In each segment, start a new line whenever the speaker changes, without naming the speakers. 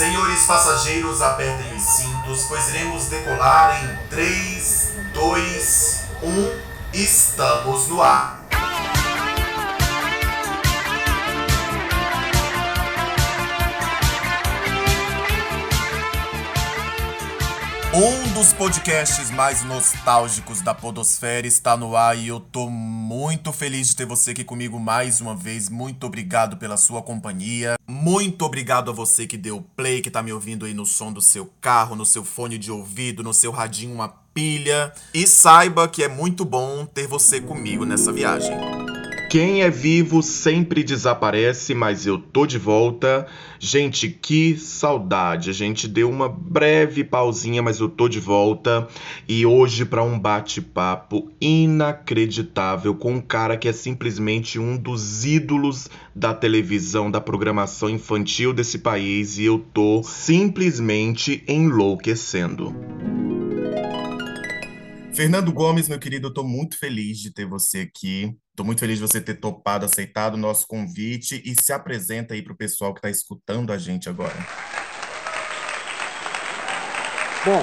Senhores passageiros, apertem os cintos, pois iremos decolar em 3, 2, 1. Estamos no ar. Um dos podcasts mais nostálgicos da Podosfera está no ar e eu tô muito feliz de ter você aqui comigo mais uma vez. Muito obrigado pela sua companhia. Muito obrigado a você que deu play, que tá me ouvindo aí no som do seu carro, no seu fone de ouvido, no seu radinho, uma pilha. E saiba que é muito bom ter você comigo nessa viagem. Quem é vivo sempre desaparece, mas eu tô de volta. Gente, que saudade. A gente deu uma breve pausinha, mas eu tô de volta. E hoje para um bate-papo inacreditável com um cara que é simplesmente um dos ídolos da televisão, da programação infantil desse país. E eu tô simplesmente enlouquecendo. Fernando Gomes, meu querido, eu tô muito feliz de ter você aqui. Estou muito feliz de você ter topado, aceitado o nosso convite e se apresenta aí para o pessoal que está escutando a gente agora.
Bom,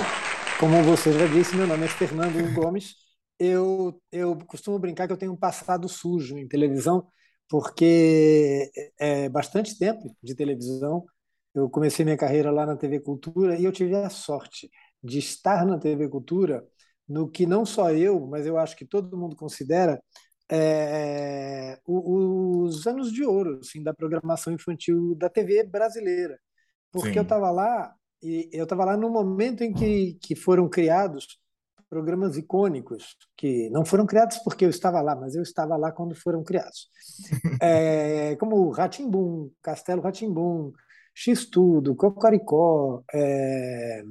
como você já disse, meu nome é Fernando Gomes. Eu, eu costumo brincar que eu tenho um passado sujo em televisão, porque é bastante tempo de televisão. Eu comecei minha carreira lá na TV Cultura e eu tive a sorte de estar na TV Cultura no que não só eu, mas eu acho que todo mundo considera é, os anos de ouro assim, da programação infantil da TV brasileira. Porque Sim. eu estava lá, e eu estava lá no momento em que, que foram criados programas icônicos, que não foram criados porque eu estava lá, mas eu estava lá quando foram criados. É, como Ratimbum, Castelo Ratimbum, X-Tudo, Cocoricó. É...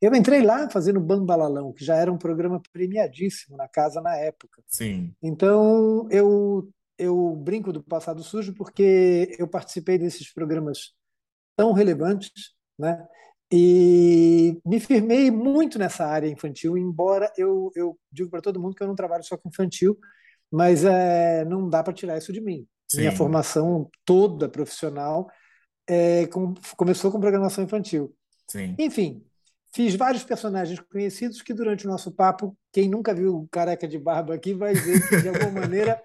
Eu entrei lá fazendo Bambalalão, que já era um programa premiadíssimo na casa na época.
Sim.
Então, eu, eu brinco do passado sujo porque eu participei desses programas tão relevantes, né? E me firmei muito nessa área infantil, embora eu, eu digo para todo mundo que eu não trabalho só com infantil, mas é, não dá para tirar isso de mim. Sim. Minha formação toda profissional é, com, começou com programação infantil.
Sim.
Enfim, fiz vários personagens conhecidos que durante o nosso papo, quem nunca viu o careca de barba aqui vai ver que de alguma maneira,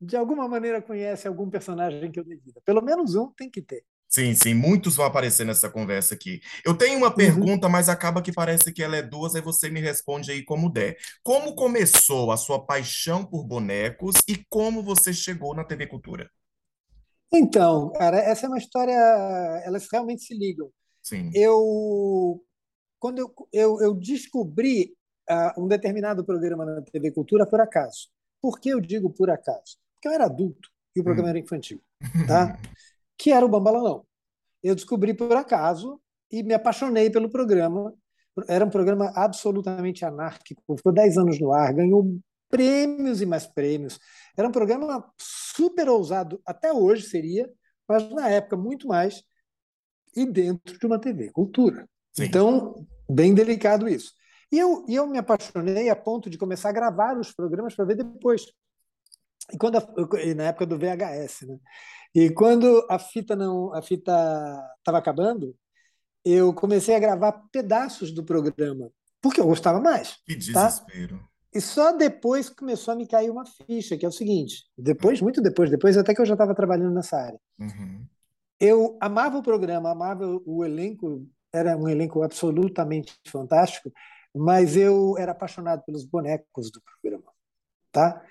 de alguma maneira conhece algum personagem que eu dei vida. Pelo menos um tem que ter.
Sim, sim, muitos vão aparecer nessa conversa aqui. Eu tenho uma uhum. pergunta, mas acaba que parece que ela é duas, aí você me responde aí como der. Como começou a sua paixão por bonecos e como você chegou na TV Cultura?
Então, cara, essa é uma história, elas realmente se ligam.
Sim.
Eu, quando eu, eu, eu descobri uh, um determinado programa na TV Cultura por acaso. Por que eu digo por acaso? Porque eu era adulto e o programa hum. era infantil, tá? que era o Bambalalão. Eu descobri por acaso e me apaixonei pelo programa. Era um programa absolutamente anárquico, ficou 10 anos no ar, ganhou prêmios e mais prêmios. Era um programa super ousado, até hoje seria, mas na época muito mais, e dentro de uma TV, cultura. Sim. Então, bem delicado isso. E eu, e eu me apaixonei a ponto de começar a gravar os programas para ver depois. E quando a, na época do VHS, né? E quando a fita não, a fita estava acabando, eu comecei a gravar pedaços do programa, porque eu gostava mais.
Que tá? desespero. Tá?
E só depois começou a me cair uma ficha, que é o seguinte: depois, muito depois, depois até que eu já estava trabalhando nessa área.
Uhum.
Eu amava o programa, amava o elenco, era um elenco absolutamente fantástico, mas eu era apaixonado pelos bonecos do programa, tá?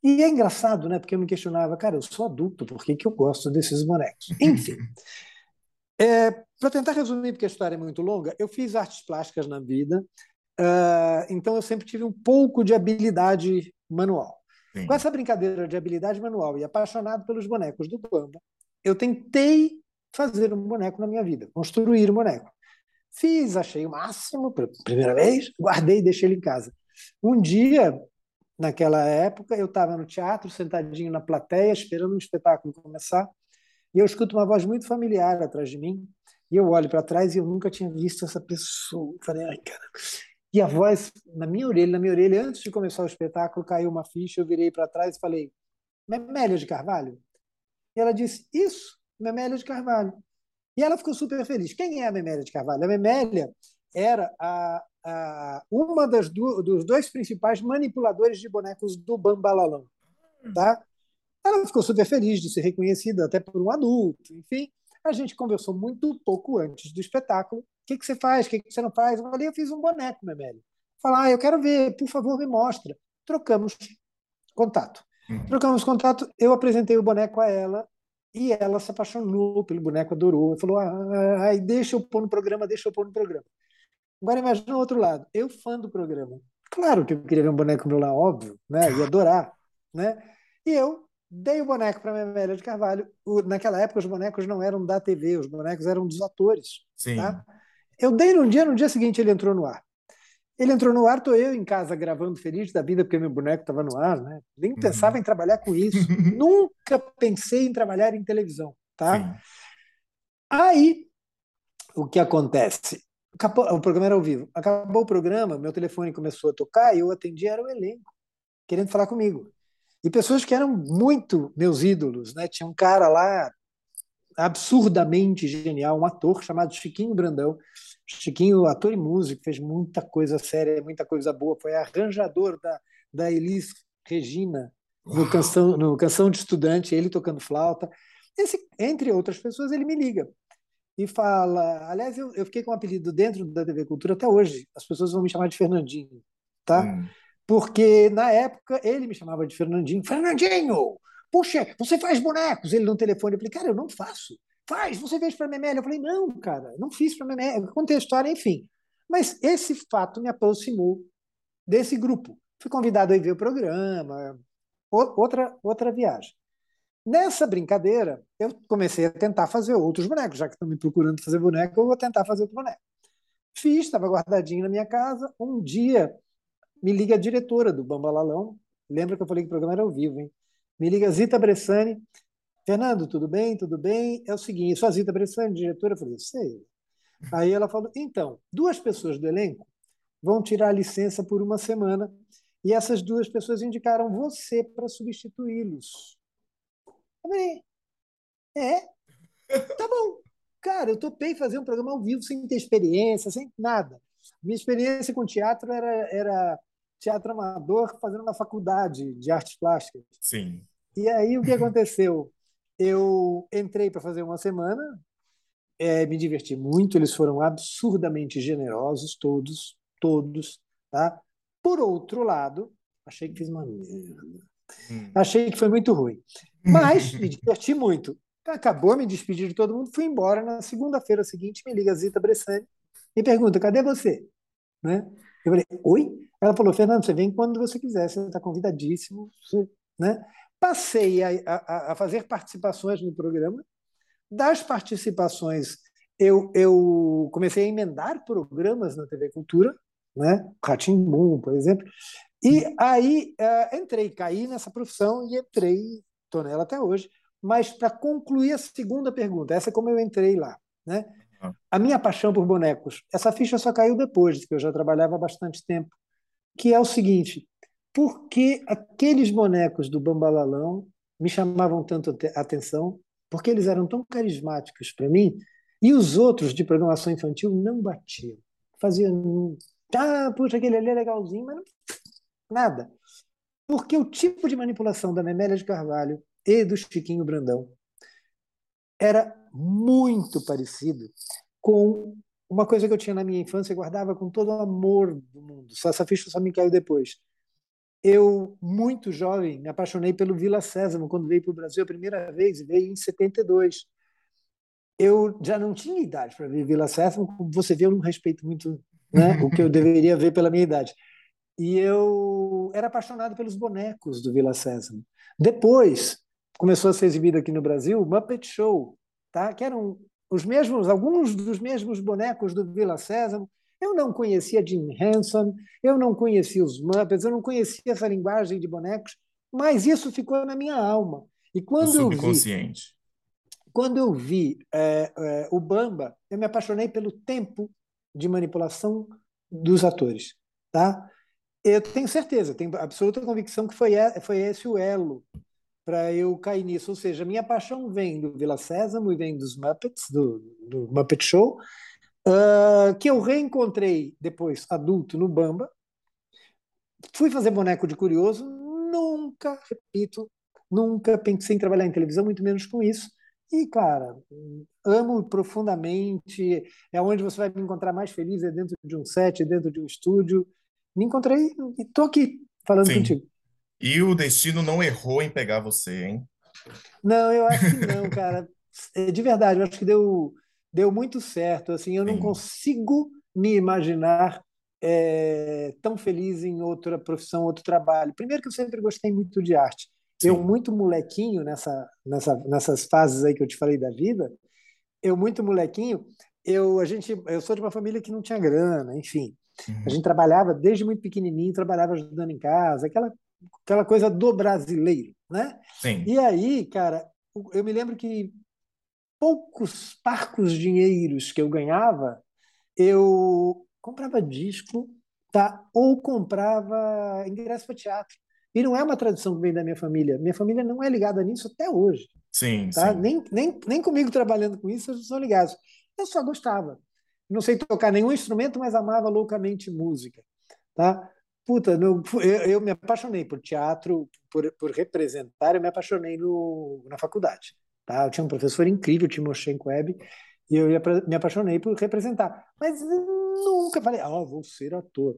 E é engraçado, né? Porque eu me questionava, cara, eu sou adulto, por que, que eu gosto desses bonecos? Enfim. É, Para tentar resumir, porque a história é muito longa, eu fiz artes plásticas na vida, Uh, então eu sempre tive um pouco de habilidade manual. Sim. Com essa brincadeira de habilidade manual e apaixonado pelos bonecos do Bamba, eu tentei fazer um boneco na minha vida, construir um boneco. Fiz, achei o máximo, pela primeira vez, guardei e deixei ele em casa. Um dia, naquela época, eu estava no teatro, sentadinho na plateia, esperando o espetáculo começar, e eu escuto uma voz muito familiar atrás de mim, e eu olho para trás e eu nunca tinha visto essa pessoa. falei, ai, cara. E a voz na minha orelha, na minha orelha, antes de começar o espetáculo, caiu uma ficha, eu virei para trás e falei: Memélia de Carvalho? E ela disse: Isso, Memélia de Carvalho. E ela ficou super feliz. Quem é a Memélia de Carvalho? A Memélia era a, a, uma das do, dos dois principais manipuladores de bonecos do Bambalalão. Tá? Ela ficou super feliz de ser reconhecida até por um adulto, enfim. A gente conversou muito pouco antes do espetáculo. O que, que você faz? O que, que você não faz? Eu falei, eu fiz um boneco, Memélia. Falar, ah, eu quero ver, por favor, me mostra. Trocamos contato. Uhum. Trocamos contato, eu apresentei o boneco a ela e ela se apaixonou pelo boneco, adorou. Falou, ah, ai, deixa eu pôr no programa, deixa eu pôr no programa. Agora imagina o outro lado, eu fã do programa. Claro que eu queria ver um boneco meu lá, óbvio, né? Ia adorar, né? E eu dei o boneco para a Amélia de Carvalho. Naquela época os bonecos não eram da TV, os bonecos eram dos atores. Sim. Tá? Eu dei num dia, no dia seguinte ele entrou no ar. Ele entrou no ar, estou eu em casa gravando feliz da vida porque meu boneco estava no ar, né? Nem uhum. pensava em trabalhar com isso. Nunca pensei em trabalhar em televisão, tá? Sim. Aí, o que acontece? Acabou, o programa era ao vivo. Acabou o programa, meu telefone começou a tocar e eu atendi, era o elenco, querendo falar comigo. E pessoas que eram muito meus ídolos, né? Tinha um cara lá absurdamente genial, um ator chamado Chiquinho Brandão. Chiquinho, ator e músico, fez muita coisa séria, muita coisa boa. Foi arranjador da, da Elis Regina no canção, no canção de Estudante, ele tocando flauta. Esse, entre outras pessoas, ele me liga e fala. Aliás, eu, eu fiquei com um apelido dentro da TV Cultura até hoje. As pessoas vão me chamar de Fernandinho, tá? Hum. Porque na época ele me chamava de Fernandinho. Fernandinho, Puxa, você faz bonecos? Ele no telefone, eu falei, cara, eu não faço. Faz, você fez para Memélia. Eu falei, não, cara, não fiz para Memélia. Contei a história, enfim. Mas esse fato me aproximou desse grupo. Fui convidado a ir ver o programa, outra, outra viagem. Nessa brincadeira, eu comecei a tentar fazer outros bonecos. Já que estão me procurando fazer boneco, eu vou tentar fazer outro boneco. Fiz, estava guardadinho na minha casa. Um dia, me liga a diretora do Bambalalão. Lembra que eu falei que o programa era ao vivo, hein? Me liga Zita Bressani. Fernando, tudo bem? Tudo bem? É o seguinte, sou a Zita Bressani, diretora. Eu falei, sei. Aí ela falou, então, duas pessoas do elenco vão tirar a licença por uma semana e essas duas pessoas indicaram você para substituí-los. Eu falei, é? Tá bom. Cara, eu topei fazer um programa ao vivo sem ter experiência, sem nada. Minha experiência com teatro era, era teatro amador fazendo na faculdade de artes plásticas.
Sim.
E aí o que aconteceu? Eu entrei para fazer uma semana, é, me diverti muito, eles foram absurdamente generosos, todos, todos. Tá? Por outro lado, achei que fiz uma merda. Hum. Achei que foi muito ruim. Mas me diverti muito. Acabou, me despedi de todo mundo, fui embora. Na segunda-feira seguinte, me liga a Zita Bressani e pergunta: cadê você? Né? Eu falei: oi? Ela falou: Fernando, você vem quando você quiser, você está convidadíssimo. Você, né? Passei a, a, a, fazer participações no programa. Das participações, eu, eu comecei a emendar programas na TV Cultura, né? Ratimbu, por exemplo. E aí uh, entrei, caí nessa profissão e entrei, estou nela até hoje. Mas para concluir a segunda pergunta, essa é como eu entrei lá. Né? A minha paixão por bonecos, essa ficha só caiu depois, que eu já trabalhava há bastante tempo, que é o seguinte: por que aqueles bonecos do Bambalalão me chamavam tanto atenção? Porque eles eram tão carismáticos para mim e os outros de programação infantil não batiam. Faziam. Ah, puxa, aquele ali é legalzinho, mas não, nada. Porque o tipo de manipulação da Memélia de Carvalho e do Chiquinho Brandão era muito parecido com uma coisa que eu tinha na minha infância e guardava com todo o amor do mundo. Essa ficha só me caiu depois. Eu, muito jovem, me apaixonei pelo Vila Sésamo quando veio para o Brasil a primeira vez, veio em 72. Eu já não tinha idade para ver Vila Sésamo, como você vê, eu não respeito muito né, o que eu deveria ver pela minha idade. E eu era apaixonado pelos bonecos do Vila Sésamo. Depois, começou a ser exibido aqui no Brasil o Muppet Show, tá? que eram os mesmos, alguns dos mesmos bonecos do Vila Sésamo. Eu não conhecia Jim Henson, eu não conhecia os Muppets, eu não conhecia essa linguagem de bonecos, mas isso ficou na minha alma. E quando o
subconsciente.
eu vi, quando eu vi é, é, o Bamba, eu me apaixonei pelo tempo de manipulação dos atores, tá? Eu tenho certeza, tenho absoluta convicção que foi, foi esse o elo para eu cair nisso. Ou seja, minha paixão vem do Vila Sésamo e vem dos Muppets, do, do Muppet Show, uh, que eu reencontrei depois, adulto, no Bamba. Fui fazer boneco de curioso, nunca, repito, nunca pensei em trabalhar em televisão, muito menos com isso. E, cara, amo profundamente. É onde você vai me encontrar mais feliz, é dentro de um set, dentro de um estúdio. Me encontrei e estou aqui falando Sim. contigo.
E o destino não errou em pegar você, hein?
Não, eu acho que não, cara. É, de verdade, eu acho que deu, deu muito certo. Assim, eu não Sim. consigo me imaginar é, tão feliz em outra profissão, outro trabalho. Primeiro que eu sempre gostei muito de arte. Sim. Eu, muito molequinho, nessa, nessa, nessas fases aí que eu te falei da vida, eu, muito molequinho, eu, a gente, eu sou de uma família que não tinha grana, enfim. Uhum. A gente trabalhava desde muito pequenininho, trabalhava ajudando em casa, aquela, aquela coisa do brasileiro, né?
Sim.
E aí, cara, eu me lembro que poucos parcos dinheiros que eu ganhava, eu comprava disco, tá? Ou comprava ingresso para teatro. E não é uma tradição que vem da minha família. Minha família não é ligada nisso até hoje.
Sim,
tá?
sim.
Nem, nem, nem comigo trabalhando com isso, eles são ligados. Eu só gostava. Não sei tocar nenhum instrumento, mas amava loucamente música. Tá? Puta, eu, eu, me apaixonei por teatro, por, por representar, eu me apaixonei no, na faculdade. Tá? Eu tinha um professor incrível, Timoshenko Web, e eu me apaixonei por representar. Mas nunca falei, ah, vou ser ator.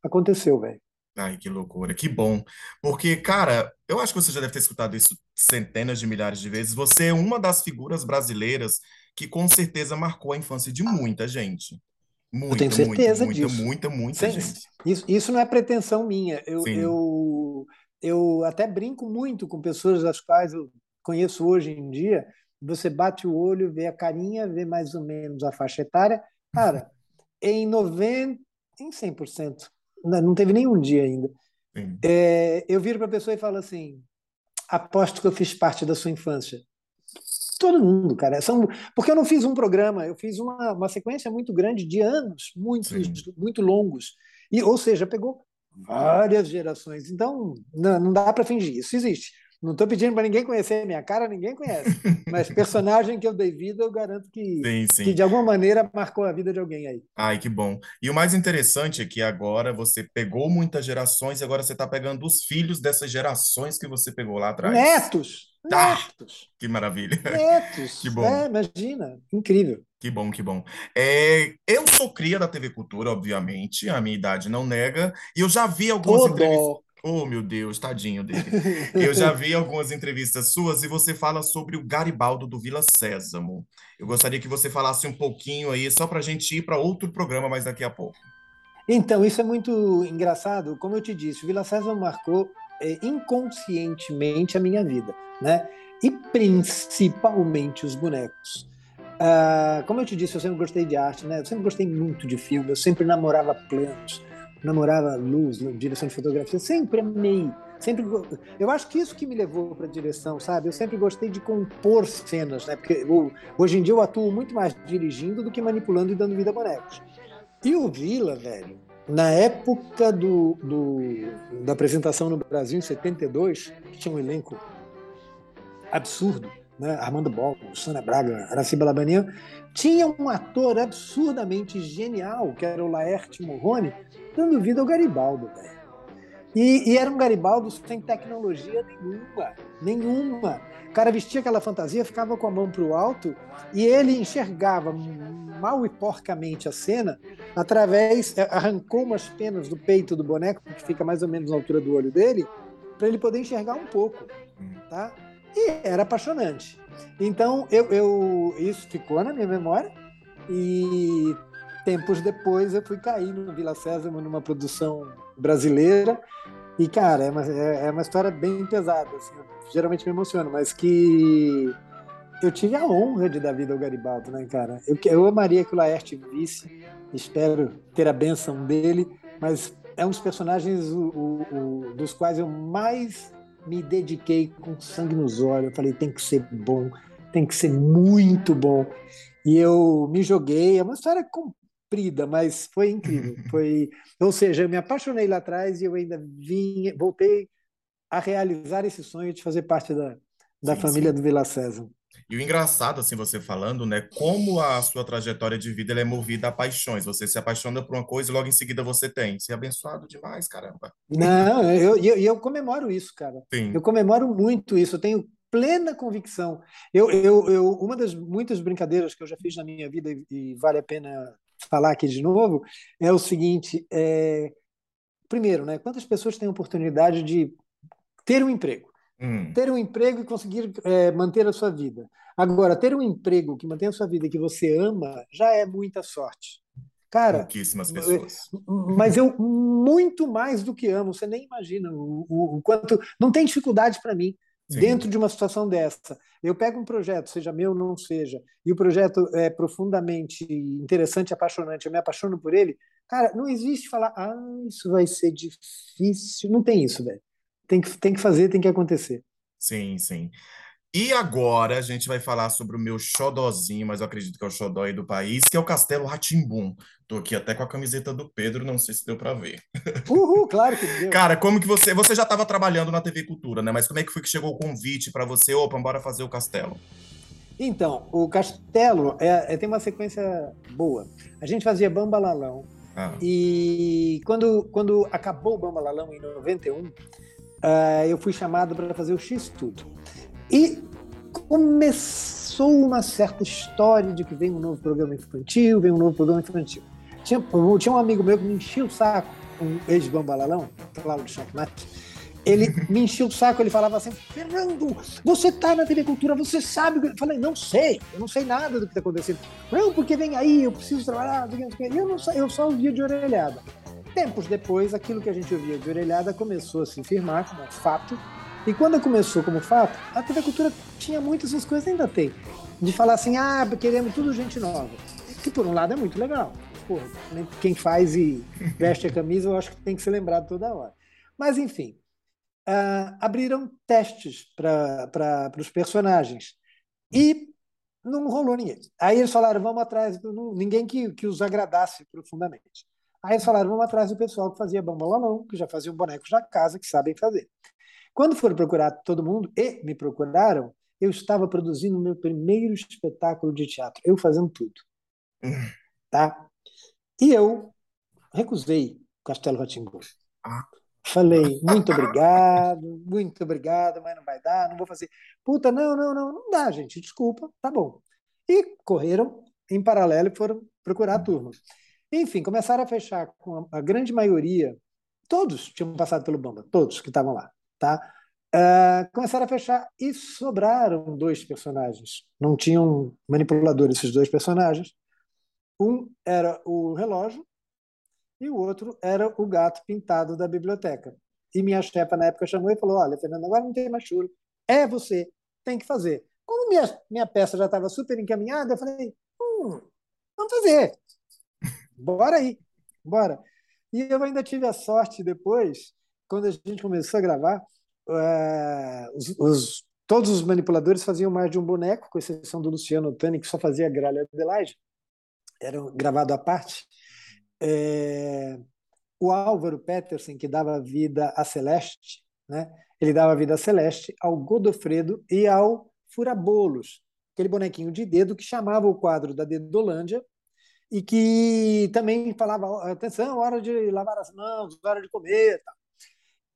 Aconteceu, velho.
Ai, que loucura, que bom. Porque, cara, eu acho que você já deve ter escutado isso centenas de milhares de vezes. Você é uma das figuras brasileiras que com certeza marcou a infância de muita gente. Muita,
eu tenho certeza
muita,
disso.
muita, muita, muita gente.
Isso, isso não é pretensão minha. Eu, eu, eu até brinco muito com pessoas das quais eu conheço hoje em dia. Você bate o olho, vê a carinha, vê mais ou menos a faixa etária. Cara, em 90%, em 100%, não teve nenhum dia ainda. É, eu viro para a pessoa e falo assim: aposto que eu fiz parte da sua infância. Todo mundo, cara. São, porque eu não fiz um programa, eu fiz uma, uma sequência muito grande de anos, muito, muito longos. E, ou seja, pegou várias gerações. Então, não, não dá para fingir. Isso existe. Não estou pedindo para ninguém conhecer minha cara, ninguém conhece. Mas personagem que eu dei vida, eu garanto que,
sim, sim.
que de alguma maneira marcou a vida de alguém aí.
Ai, que bom. E o mais interessante é que agora você pegou muitas gerações e agora você está pegando os filhos dessas gerações que você pegou lá atrás.
Netos!
Ah, Netos! Que maravilha.
Netos!
que bom.
É, imagina. Incrível.
Que bom, que bom. É, eu sou cria da TV Cultura, obviamente, a minha idade não nega, e eu já vi algumas
Todo.
entrevistas. Oh, meu Deus, tadinho dele. Eu já vi algumas entrevistas suas e você fala sobre o Garibaldo do Vila Sésamo. Eu gostaria que você falasse um pouquinho aí, só para a gente ir para outro programa mais daqui a pouco.
Então, isso é muito engraçado. Como eu te disse, o Vila Sésamo marcou é, inconscientemente a minha vida, né? E principalmente os bonecos. Ah, como eu te disse, eu sempre gostei de arte, né? Eu sempre gostei muito de filme, eu sempre namorava planos namorava luz, direção de fotografia, sempre amei. Sempre, eu acho que isso que me levou para direção, sabe? Eu sempre gostei de compor cenas, né? Porque eu, hoje em dia eu atuo muito mais dirigindo do que manipulando e dando vida a bonecos. E o Vila, velho, na época do, do, da apresentação no Brasil, em 72, que tinha um elenco absurdo, né? Armando Bol, Sônia Braga, Araciba Labanian, tinha um ator absurdamente genial, que era o Laerte Morrone, dando vida ao Garibaldo, velho. E, e, era um Garibaldo sem tecnologia nenhuma, nenhuma. O cara vestia aquela fantasia, ficava com a mão para o alto e ele enxergava mal e porcamente a cena através, é, arrancou umas penas do peito do boneco, que fica mais ou menos na altura do olho dele, para ele poder enxergar um pouco, tá? E era apaixonante. Então, eu, eu, isso ficou na minha memória e tempos depois eu fui cair no Vila Sésamo numa produção brasileira. E cara é uma, é, é uma história bem pesada assim, geralmente me emociono mas que eu tive a honra de dar vida ao Garibaldo né cara? Eu, eu amaria que o Laerte visse espero ter a benção dele mas é um dos personagens o, o, o, dos quais eu mais me dediquei com sangue nos olhos. Eu falei tem que ser bom tem que ser muito bom. E eu me joguei. É uma história comprida, mas foi incrível. Foi, ou seja, eu me apaixonei lá atrás e eu ainda vim, voltei a realizar esse sonho de fazer parte da, da
Sim,
família
sim.
do Vila César.
E o engraçado, assim, você falando, né, como a sua trajetória de vida é movida a paixões. Você se apaixona por uma coisa e logo em seguida você tem. Você é abençoado demais, caramba.
Não, eu, eu, eu comemoro isso, cara. Eu
Sim.
comemoro muito isso. Eu tenho plena convicção. Eu, eu, eu, uma das muitas brincadeiras que eu já fiz na minha vida e, e vale a pena falar aqui de novo é o seguinte: é, primeiro, né, quantas pessoas têm a oportunidade de ter um emprego?
Hum,
ter um emprego e conseguir é, manter a sua vida. Agora, ter um emprego que mantém a sua vida e que você ama já é muita sorte. Cara,
pouquíssimas pessoas.
mas eu muito mais do que amo, você nem imagina o, o, o quanto. Não tem dificuldade para mim
Sim,
dentro de uma situação dessa. Eu pego um projeto, seja meu ou não seja, e o projeto é profundamente interessante, apaixonante, eu me apaixono por ele. Cara, não existe falar, ah, isso vai ser difícil. Não tem isso, velho. Tem que, tem que fazer, tem que acontecer.
sim, sim. E agora a gente vai falar sobre o meu xodozinho, mas eu acredito que é o xodó aí do país, que é o Castelo rá Tô aqui até com a camiseta do Pedro, não sei se deu para ver.
Uhul, claro que deu.
Cara, como que você, você já estava trabalhando na TV Cultura, né? Mas como é que foi que chegou o convite para você, opa, bora fazer o Castelo?
Então, o Castelo é, é, tem uma sequência boa. A gente fazia Bambalalão,
Ah,
e quando, quando acabou o Bambalalão em 91, uh, eu fui chamado para fazer o X-Tudo. E começou uma certa história de que vem um novo programa infantil, vem um novo programa infantil. Tinha, tinha um amigo meu que me enchia o saco, um ex-bambalalão, Cláudio Chapmat, ele me enchia o saco, ele falava assim, Fernando, você está na TV Cultura, você sabe... Eu falei, não sei, eu não sei nada do que está acontecendo. Não, porque vem aí, eu preciso trabalhar, eu, não, eu só ouvia de orelhada. Tempos depois, aquilo que a gente ouvia de orelhada começou a se firmar como um fato, e quando começou como fato, a TV Cultura tinha muitas essas coisas, ainda tem, de falar assim, ah, queremos tudo gente nova. Que por um lado é muito legal. Porra, quem faz e veste a camisa, eu acho que tem que ser lembrado toda hora. Mas, enfim, uh, abriram testes para os personagens. E não rolou ninguém. Aí eles falaram, vamos atrás, ninguém que, que os agradasse profundamente. Aí eles falaram, vamos atrás do pessoal que fazia bambalalão, que já faziam bonecos na casa, que sabem fazer. Quando foram procurar todo mundo, e me procuraram, eu estava produzindo o meu primeiro espetáculo de teatro, eu fazendo tudo. Tá? E eu recusei o Castelo Ratimbu.
ah,
Falei, muito obrigado, muito obrigado, mas não vai dar, não vou fazer. Puta, não, não, não, não dá, gente, desculpa, tá bom. E correram em paralelo e foram procurar a turma. Enfim, começaram a fechar com a, a grande maioria, todos tinham passado pelo Bamba, todos que estavam lá, tá? Uh, começaram a fechar e sobraram dois personagens. Não tinham manipulador esses dois personagens. Um era o relógio e o outro era o gato pintado da biblioteca. E minha chefa na época chamou e falou: Olha, Fernando, agora não tem mais choro, é você, tem que fazer. Como minha, minha peça já estava super encaminhada, eu falei: hum, Vamos fazer, bora aí, bora. E eu ainda tive a sorte depois, quando a gente começou a gravar, uh, os, os, todos os manipuladores faziam mais de um boneco, com exceção do Luciano Tani, que só fazia Gralha Adelaide, era gravado à parte. É, o Álvaro Peterson, que dava vida a Celeste, né? ele dava vida a Celeste, ao Godofredo e ao Furabolos, aquele bonequinho de dedo que chamava o quadro da Dedolândia e que também falava, atenção, hora de lavar as mãos, hora de comer. Tá.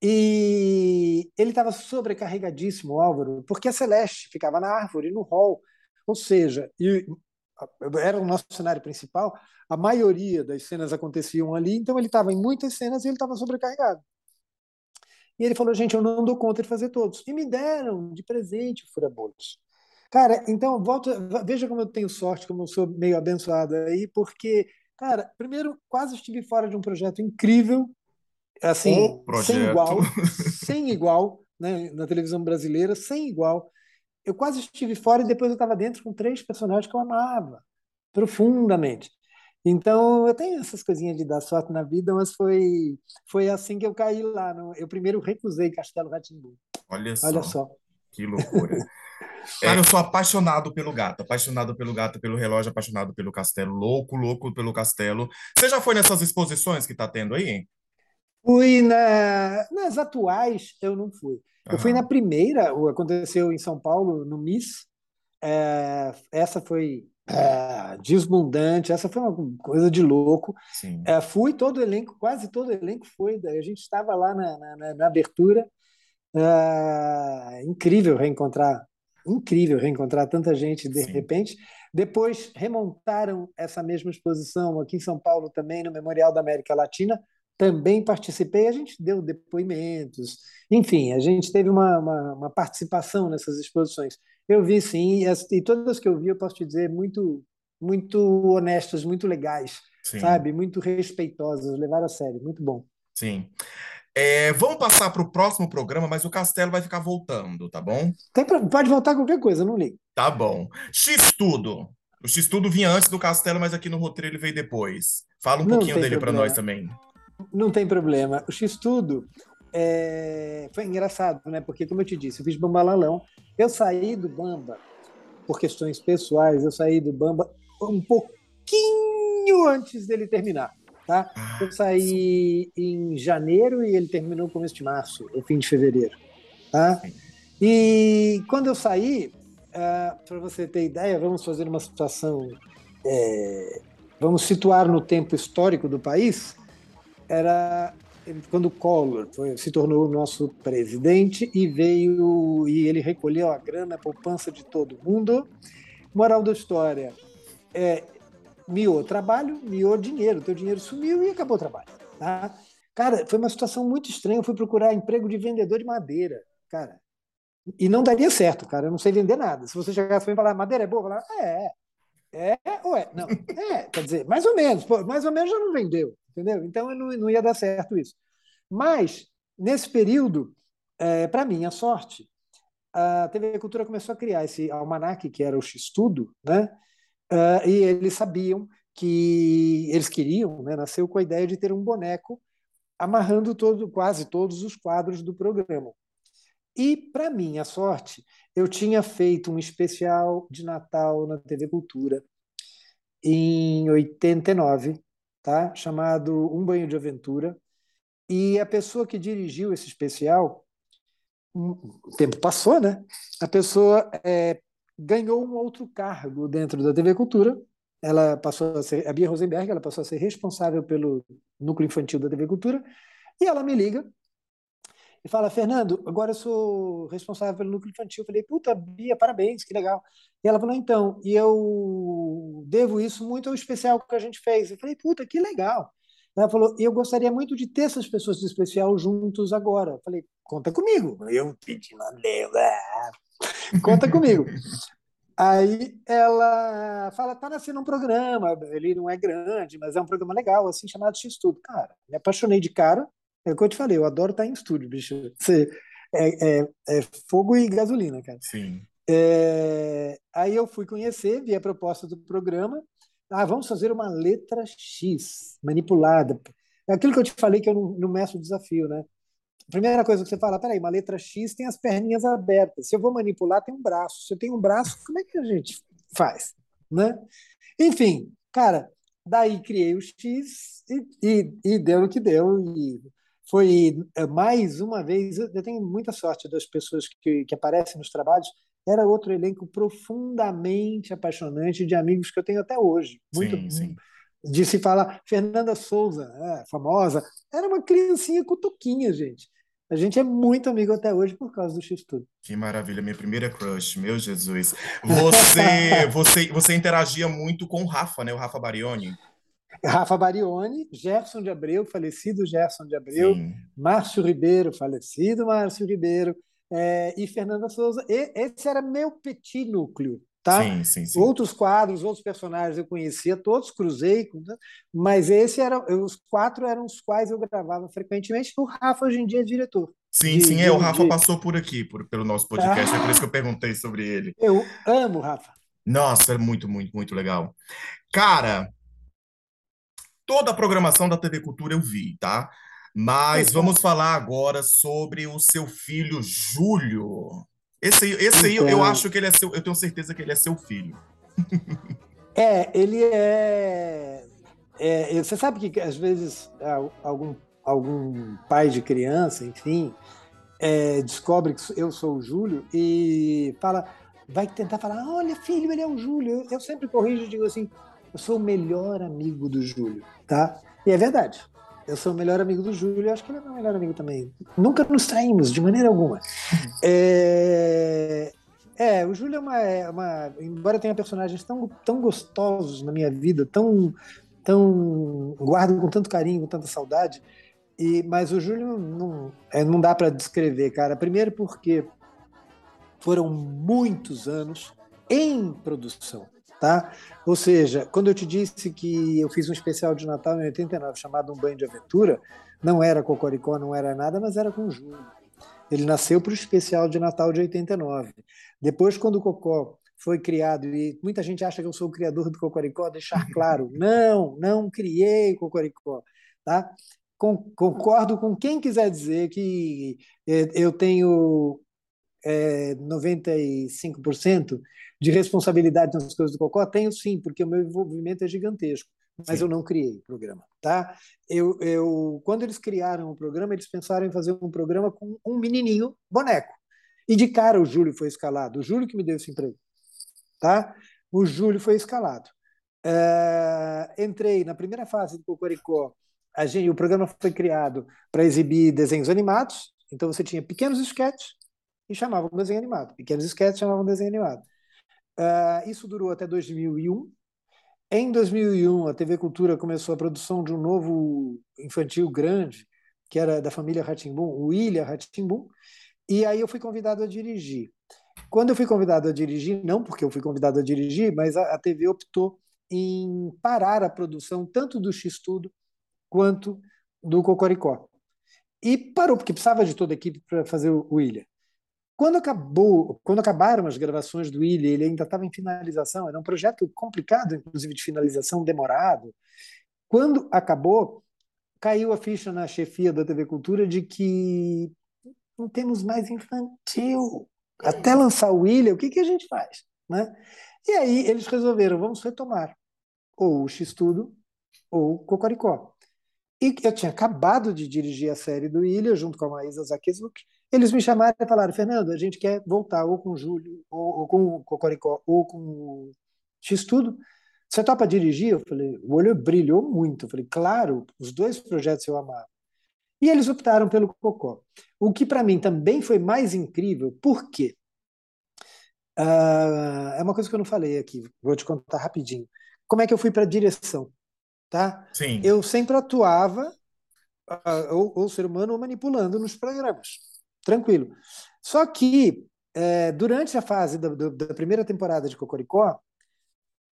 E ele estava sobrecarregadíssimo, Álvaro, porque a Celeste ficava na árvore, no hall, ou seja, e era o nosso cenário principal, a maioria das cenas aconteciam ali, então ele estava em muitas cenas e ele estava sobrecarregado. E ele falou, gente, eu não dou conta de fazer todos. E me deram de presente o furabolos. Cara, então, volta, veja como eu tenho sorte, como eu sou meio abençoado aí, porque, cara, primeiro, quase estive fora de um projeto incrível, assim, sem igual, sem igual, né, na televisão brasileira, sem igual. Eu quase estive fora e depois eu estava dentro com três personagens que eu amava profundamente. Então, eu tenho essas coisinhas de dar sorte na vida, mas foi, foi assim que eu caí lá. No, eu primeiro recusei Castelo Ratimbu.
Olha só.
Olha só.
Que loucura. Cara, eu sou apaixonado pelo gato, apaixonado pelo gato, pelo relógio, apaixonado pelo castelo, louco, louco pelo castelo. Você já foi nessas exposições que tá tendo aí?
Fui na, nas atuais, eu não fui. Eu fui na primeira, aconteceu em São Paulo, no MIS. É, essa foi é, desbundante, essa foi uma coisa de louco. É, fui todo o elenco, quase todo o elenco foi. A gente estava lá na, na, na abertura. É, incrível reencontrar, incrível reencontrar tanta gente de Sim. repente. Depois remontaram essa mesma exposição aqui em São Paulo também no Memorial da América Latina também participei, a gente deu depoimentos, enfim, a gente teve uma, uma, uma participação nessas exposições. Eu vi sim, e, as, e, todas que eu vi, eu posso te dizer, muito, muito honestas, muito legais, sim. sabe? Muito respeitosas, levaram a sério, muito bom.
Sim. É, vamos passar para o próximo programa, mas o Castelo vai ficar voltando, tá bom?
Tem, pode voltar qualquer coisa, não ligo.
Tá bom. X-Tudo. O X-Tudo vinha antes do Castelo, mas aqui no roteiro ele veio depois. Fala um não pouquinho dele para nós também.
Não tem problema. O X-Tudo é... foi engraçado, né? Porque, como eu te disse, eu fiz Bambalalão. Eu saí do Bamba por questões pessoais, eu saí do Bamba um pouquinho antes dele terminar. Tá? Ah, eu saí em janeiro e ele terminou no começo de março, o fim de fevereiro. Tá? E quando eu saí, uh, ah, para você ter ideia, vamos fazer uma situação, é, vamos situar no tempo histórico do país era quando Collor foi, se tornou o nosso presidente e veio e ele recolheu a grana, a poupança de todo mundo. Moral da história, é, miou trabalho, miou dinheiro, teu dinheiro sumiu e acabou o trabalho. Tá? Cara, foi uma situação muito estranha. Eu fui procurar emprego de vendedor de madeira, cara. E não daria certo, cara. Eu não sei vender nada. Se você chegasse e falar, madeira é boa, eu falar, é, é ou é? Não, é, quer dizer, mais ou menos, pô, mais ou menos já não vendeu entendeu? Então não, não ia dar certo isso. Mas, nesse período, é, para minha sorte, a TV Cultura começou a criar esse almanac, que era o X-Tudo, né? Uh, e eles sabiam que eles queriam, né, nasceu com a ideia de ter um boneco amarrando todo, quase todos os quadros do programa. E, para minha sorte, eu tinha feito um especial de Natal na TV Cultura em 89, tá? chamado Um Banho de Aventura. E a pessoa que dirigiu esse especial, o tempo passou, né? A pessoa é, ganhou um outro cargo dentro da TV Cultura. Ela passou a ser, a Bia Rosenberg, ela passou a ser responsável pelo núcleo infantil da TV Cultura. E ela me liga e fala: Fernando, agora eu sou responsável pelo núcleo infantil. Eu falei: Puta, Bia, parabéns, que legal. E ela falou: Então, e eu devo isso muito ao especial que a gente fez. Eu falei: Puta, que legal. Ela falou: Eu gostaria muito de ter essas pessoas do especial juntos agora. Eu falei: Conta comigo. Eu pedi Deus, conta comigo. Aí ela fala, tá nascendo um programa, ele não é grande, mas é um programa legal, assim, chamado X-Tudo. Cara, me apaixonei de cara, é o que eu te falei, eu adoro estar em estúdio, bicho. Você, é, é, é fogo e gasolina, cara.
Sim.
É, aí eu fui conhecer, vi a proposta do programa. Ah, vamos fazer uma letra X manipulada. É aquilo que eu te falei que eu não, não meço o desafio, né? Primeira coisa que você fala, peraí, uma letra X tem as perninhas abertas. Se eu vou manipular, tem um braço. Se eu tenho um braço, como é que a gente faz? Né? Enfim, cara, daí criei o X e, e, e deu no que deu. E foi é, mais uma vez, eu tenho muita sorte das pessoas que, que aparecem nos trabalhos, era outro elenco profundamente apaixonante de amigos que eu tenho até hoje. Muito sim, sim. De se falar, Fernanda Souza, é, famosa, era uma criancinha cutuquinha, gente. A gente é muito amigo até hoje por causa do X-Tudo.
Que maravilha, minha primeira crush, meu Jesus. Você, você, você interagia muito com o Rafa, né? O Rafa Barioni.
Rafa Barioni, Gerson de Abreu, falecido Gerson de Abreu, Sim. Márcio Ribeiro, falecido Márcio Ribeiro, é, e Fernanda Souza. E, esse era meu petit núcleo. Tá?
Sim, sim, sim.
Outros quadros, outros personagens eu conhecia, todos cruzei, mas esse era, os quatro eram os quais eu gravava frequentemente. O Rafa hoje em dia é diretor.
Sim, de, sim, é. O Rafa de... passou por aqui, por, pelo nosso podcast, ah, é por isso que eu perguntei sobre ele.
Eu amo Rafa.
Nossa, é muito, muito, muito legal. Cara, Toda a programação da TV Cultura eu vi, tá? Mas vamos falar agora sobre o seu filho Júlio. Esse, esse aí, eu então. acho que ele é seu, eu tenho certeza que ele é seu filho.
É, ele é, é, Você sabe que às vezes algum, algum pai de criança, enfim, é, descobre que eu sou o Júlio e fala, vai tentar falar, olha filho, ele é o Júlio. Eu sempre corrijo e digo assim, eu sou o melhor amigo do Júlio, tá? E é verdade. Eu sou o melhor amigo do Júlio, acho que ele é meu melhor amigo também. Nunca nos traímos, de maneira alguma. É, é o Júlio é uma, é uma, Embora tenha personagens tão, tão gostosos na minha vida, tão, tão. guardo com tanto carinho, com tanta saudade, e, mas o Júlio não, é, não dá para descrever, cara. Primeiro porque foram muitos anos em produção. Tá? Ou seja, quando eu te disse que eu fiz um especial de Natal em 89 chamado Um Banho de Aventura, não era Cocoricó, não era nada, mas era com o Júlio. Ele nasceu para o especial de Natal de 89. Depois, quando o Cocó foi criado, e muita gente acha que eu sou o criador do Cocoricó, deixar claro, não, não criei o Cocoricó. Tá? Concordo com quem quiser dizer que eh, eu tenho é, 95% de responsabilidade nas coisas do Cocó? Tenho sim, porque o meu envolvimento é gigantesco, mas sim. eu não criei o programa. Tá? Eu, eu, quando eles criaram o programa, eles pensaram em fazer um programa com um menininho boneco. E de cara o Júlio foi escalado. O Júlio que me deu esse emprego. Tá? O Júlio foi escalado. Uh, entrei na primeira fase do Cocoricó. A gente, o programa foi criado para exibir desenhos animados. Então você tinha pequenos sketches e chamavam desenho animado. Pequenos sketches chamavam desenho animado. Uh, isso durou até 2001. Em 2001, a TV Cultura começou a produção de um novo infantil grande, que era da família Ratimbum, o Ilha Ratimbum, e aí eu fui convidado a dirigir. Quando eu fui convidado a dirigir, não porque eu fui convidado a dirigir, mas a, a TV optou em parar a produção tanto do X-Tudo quanto do Cocoricó. E parou, porque precisava de toda a equipe para fazer o, o Ilha. Quando acabou, quando acabaram as gravações do Ilha, ele ainda estava em finalização, era um projeto complicado, inclusive de finalização demorado. Quando acabou, caiu a ficha na chefia da TV Cultura de que não temos mais infantil. Até lançar o Ilha, o que, que a gente faz? Né? E aí eles resolveram, vamos retomar ou o X-Tudo ou o Cocoricó. E eu tinha acabado de dirigir a série do Ilha, junto com a Maísa Zakizuk, eles me chamaram e falaram, Fernando, a gente quer voltar ou com o Júlio, ou, ou com o Cocoricó, ou com o X-Tudo. Você topa dirigir? Eu falei, o olho brilhou muito. Eu falei, claro, os dois projetos eu amava. E eles optaram pelo Cocó. O que para mim também foi mais incrível, por quê? Uh, é uma coisa que eu não falei aqui, vou te contar rapidinho. Como é que eu fui para a direção? Tá?
Sim.
Eu sempre atuava, uh, ou, ou ser humano, manipulando nos programas tranquilo. Só que, é, durante a fase da, da, primeira temporada de Cocoricó,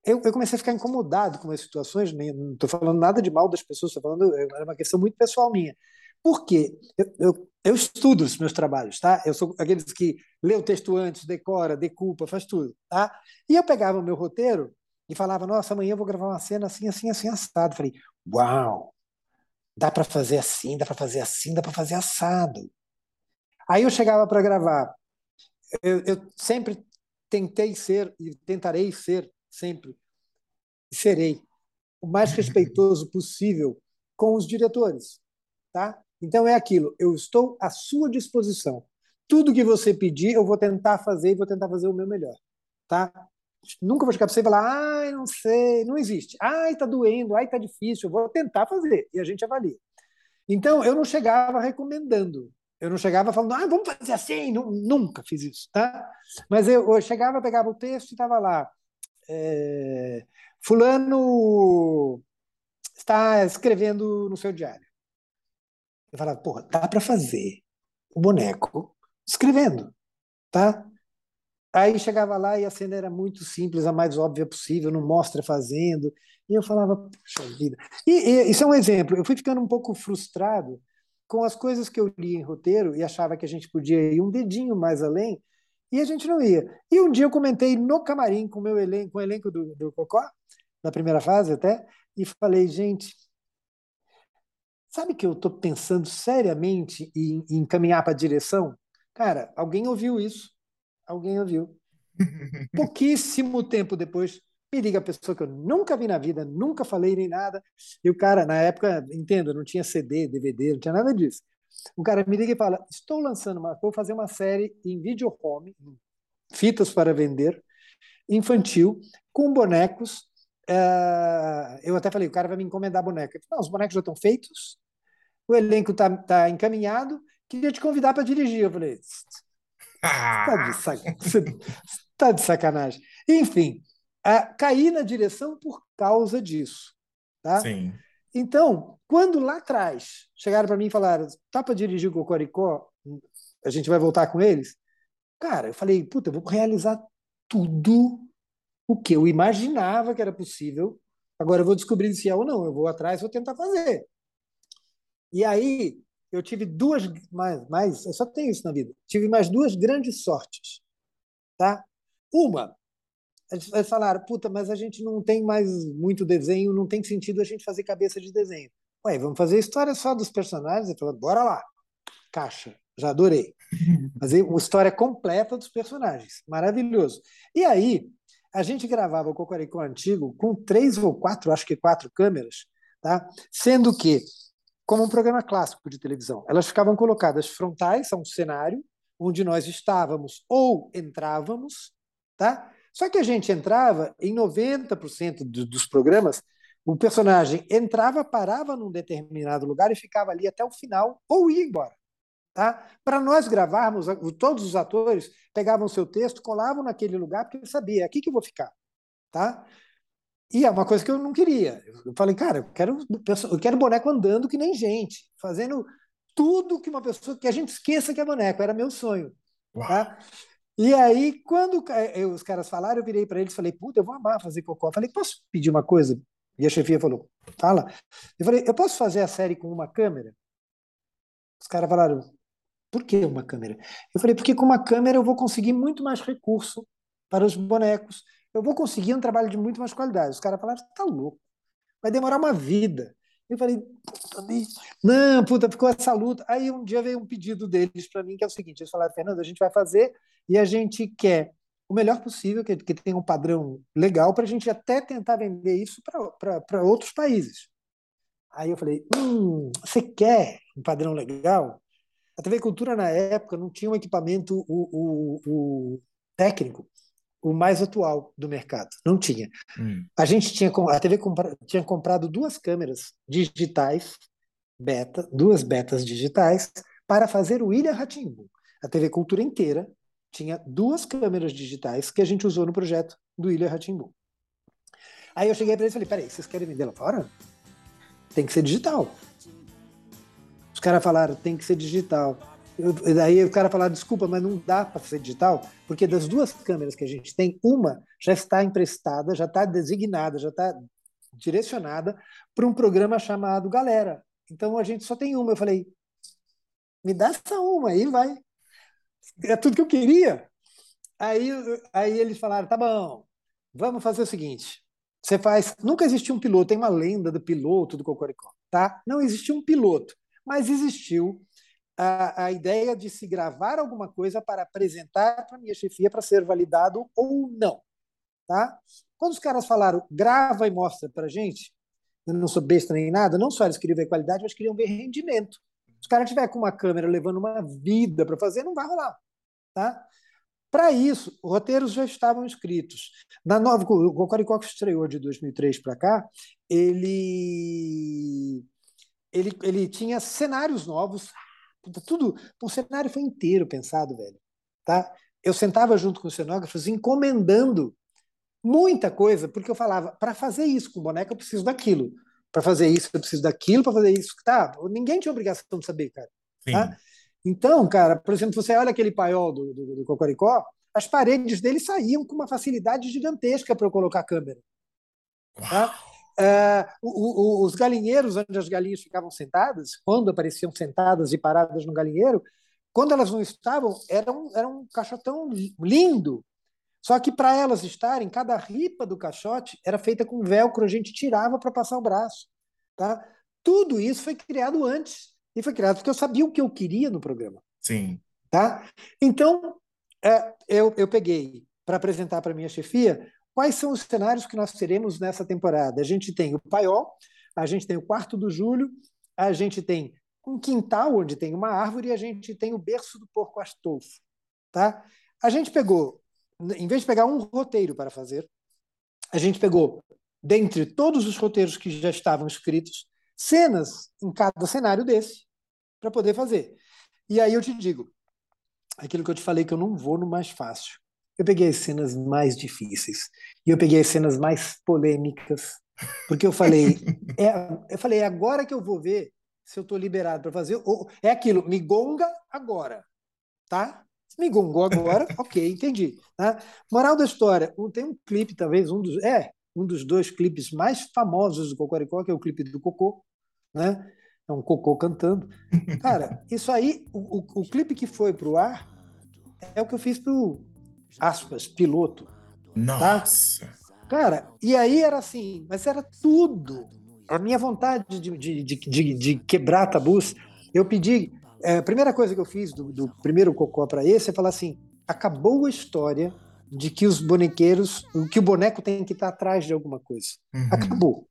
eu, eu, comecei a ficar incomodado com as situações, nem, não estou falando nada de mal das pessoas, estou falando, é, era uma questão muito pessoal minha. Por quê? Eu, eu, eu, estudo os meus trabalhos, tá? Eu sou aqueles que lê o texto antes, decora, decupa, faz tudo, tá? E eu pegava o meu roteiro e falava, nossa, amanhã eu vou gravar uma cena assim, assim, assim, assado. Falei, uau, dá para fazer assim, dá para fazer assim, dá para fazer assado. Aí eu chegava para gravar. Eu, eu, sempre tentei ser e tentarei ser sempre serei o mais respeitoso possível com os diretores, tá? Então é aquilo. Eu estou à sua disposição. Tudo que você pedir, eu vou tentar fazer e vou tentar fazer o meu melhor, tá? Nunca vou chegar para você e falar, ai, não sei, não existe. Ai, tá doendo, ai, tá difícil. Eu vou tentar fazer e a gente avalia. Então, eu não chegava recomendando. Eu não chegava falando, ah, vamos fazer assim, nunca fiz isso, tá? Mas eu, eu chegava, pegava o texto e estava lá. É, fulano está escrevendo no seu diário. Eu falava, porra, dá para fazer o boneco escrevendo, tá? Aí chegava lá e a cena era muito simples, a mais óbvia possível, não mostra fazendo. E eu falava, puxa vida. E, e isso é um exemplo. Eu fui ficando um pouco frustrado com as coisas que eu li em roteiro e achava que a gente podia ir um dedinho mais além, e a gente não ia. E um dia eu comentei no camarim com, meu elenco, com o elenco do, do Cocó, na primeira fase até, e falei, gente, sabe que eu estou pensando seriamente em, em caminhar para a direção? Cara, alguém ouviu isso, alguém ouviu. Pouquíssimo tempo depois, me liga a pessoa que eu nunca vi na vida, nunca falei nem nada. E o cara, na época, entenda, não tinha CD, DVD, não tinha nada disso. um cara me liga e fala: Estou lançando uma, vou fazer uma série em video home, fitas para vender, infantil, com bonecos. Uh, eu até falei: o cara vai me encomendar boneca. Falei, Não, os bonecos já estão feitos, o elenco está tá encaminhado, queria te convidar para dirigir. Eu falei: Está de, sac... tá de sacanagem. Enfim, uh, caí na direção por causa disso. Tá?
Sim.
Então, quando lá atrás chegaram para mim e falaram, tá para dirigir o Cocoricó? A gente vai voltar com eles? Cara, eu falei, puta, eu vou realizar tudo o que eu imaginava que era possível. Agora eu vou descobrir se é ou não. Eu vou atrás, vou tentar fazer. E aí eu tive duas, mais, mais, eu só tenho isso na vida. Tive mais duas grandes sortes, tá? Uma, eles falaram, puta, mas a gente não tem mais muito desenho, não tem sentido a gente fazer cabeça de desenho. Ué, vamos fazer história só dos personagens? Ele falou, bora lá. Caixa, já adorei. Fazer uma história completa dos personagens. Maravilhoso. E aí, a gente gravava o Cocoricó antigo com três ou quatro, acho que quatro câmeras, tá? sendo que, como um programa clássico de televisão, elas ficavam colocadas frontais a um cenário onde nós estávamos ou entrávamos, tá? Só que a gente entrava, em 90% do, dos programas, o personagem entrava, parava num determinado lugar e ficava ali até o final ou ia embora. Tá? Para nós gravarmos, todos os atores pegavam seu texto, colavam naquele lugar, porque sabia, é aqui que eu vou ficar. Tá? E é uma coisa que eu não queria. Eu falei, cara, eu quero, eu quero boneco andando que nem gente, fazendo tudo que uma pessoa que a gente esqueça que é boneco, era meu sonho. Tá? E aí, quando os caras falaram, eu virei para eles e falei, puta, eu vou amar fazer cocô. Eu falei, posso pedir uma coisa? E a chefia falou, fala. Eu falei, eu posso fazer a série com uma câmera? Os caras falaram, por que uma câmera? Eu falei, porque com uma câmera eu vou conseguir muito mais recurso para os bonecos. Eu vou conseguir um trabalho de muito mais qualidade. Os caras falaram, tá louco. Vai demorar uma vida. Eu falei, puta, não, puta, ficou essa luta. Aí um dia veio um pedido deles para mim, que é o seguinte: eles falaram, Fernando, a gente vai fazer e a gente quer o melhor possível, que, que tenha um padrão legal, para a gente até tentar vender isso para outros países. Aí eu falei, hum, você quer um padrão legal? A TV Cultura, na época, não tinha um equipamento o, o, o técnico o mais atual do mercado. Não tinha. Hum. A gente tinha a TV compra, tinha comprado duas câmeras digitais beta, duas betas digitais para fazer o Ilha Ratimbu. A TV Cultura inteira tinha duas câmeras digitais que a gente usou no projeto do Ilha Ratimbu. Aí eu cheguei para eles e falei: "Peraí, vocês querem vender lá fora? Tem que ser digital." Os caras falaram: "Tem que ser digital." Eu, daí o cara falar, desculpa, mas não dá para ser digital, porque das duas câmeras que a gente tem, uma já está emprestada, já está designada, já está direcionada para um programa chamado Galera. Então a gente só tem uma. Eu falei, me dá essa uma aí, vai. É tudo que eu queria. Aí, aí eles falaram, tá bom, vamos fazer o seguinte. Você faz. Nunca existiu um piloto, tem uma lenda do piloto do Cocoricó, tá? Não existiu um piloto, mas existiu a, a ideia de se gravar alguma coisa para apresentar para minha chefia para ser validado ou não. Tá? Quando os caras falaram grava e mostra para a gente, eu não sou besta nem nada, não só eles queriam ver qualidade, mas queriam ver rendimento. Se os caras tiver com uma câmera levando uma vida para fazer, não vai rolar. Tá? Para isso, os roteiros já estavam escritos. Na nova, o Cocoricó que estreou de 2003 para cá, ele, ele, ele tinha cenários novos, tudo, o cenário foi inteiro pensado, velho. Tá? Eu sentava junto com os cenógrafos encomendando muita coisa, porque eu falava, para fazer isso com boneca eu preciso daquilo. Para fazer isso eu preciso daquilo, para fazer isso, tá? Ninguém tinha obrigação de saber, cara. Tá? Então, cara, por exemplo, você olha aquele paiol do, do, do Cocoricó, as paredes dele saíam com uma facilidade gigantesca para eu colocar a câmera. Tá? Uh, o, o, os galinheiros, onde as galinhas ficavam sentadas, quando apareciam sentadas e paradas no galinheiro, quando elas não estavam, era um, era um caixotão lindo. Só que para elas estarem, cada ripa do caixote era feita com velcro, a gente tirava para passar o braço. Tá? Tudo isso foi criado antes. E foi criado porque eu sabia o que eu queria no programa.
Sim.
Tá? Então, é, eu, eu peguei para apresentar para minha chefia Quais são os cenários que nós teremos nessa temporada? A gente tem o Paiol, a gente tem o Quarto do Júlio, a gente tem um quintal onde tem uma árvore e a gente tem o berço do porco Astolfo. Tá? A gente pegou, em vez de pegar um roteiro para fazer, a gente pegou, dentre todos os roteiros que já estavam escritos, cenas em cada cenário desse para poder fazer. E aí eu te digo, aquilo que eu te falei que eu não vou no mais fácil. Eu peguei as cenas mais difíceis e eu peguei as cenas mais polêmicas, porque eu falei, é, eu falei, é agora que eu vou ver se eu estou liberado para fazer. Ou, é aquilo, me gonga agora, tá? Me gongou agora, ok, entendi. Tá? Moral da história, tem um clipe, talvez, um dos. É, um dos dois clipes mais famosos do Cocoricó, que é o clipe do Cocô, né? É um cocô cantando. Cara, isso aí, o, o, o clipe que foi pro ar é o que eu fiz pro, aspas, piloto. Tá?
Nossa!
Tá? Cara, e aí era assim, mas era tudo. A minha vontade de, de, de, de, quebrar tabus, eu pedi. É, a primeira coisa que eu fiz do, do primeiro cocô para esse é falar assim: acabou a história de que os bonequeiros, que o boneco tem que estar atrás de alguma coisa. Uhum. Acabou.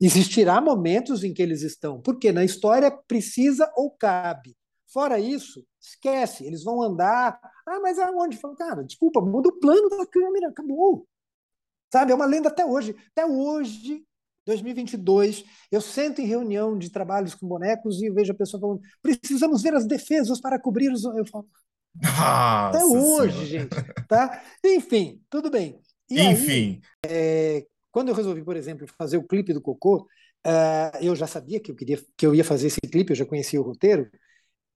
Existirá momentos em que eles estão, porque na história precisa ou cabe. Fora isso, esquece, eles vão andar. Ah, mas aonde? Cara, desculpa, muda o plano da câmera, acabou. Sabe, é uma lenda até hoje. Até hoje, 2022, eu sento em reunião de trabalhos com bonecos e vejo a pessoa falando: precisamos ver as defesas para cobrir os. Eu falo,
nossa
até hoje, gente. Tá? Enfim, tudo bem.
E Enfim.
Aí, é, quando eu resolvi, por exemplo, fazer o clipe do Cocô, uh, eu já sabia que eu queria que eu ia fazer esse clipe, eu já conhecia o roteiro.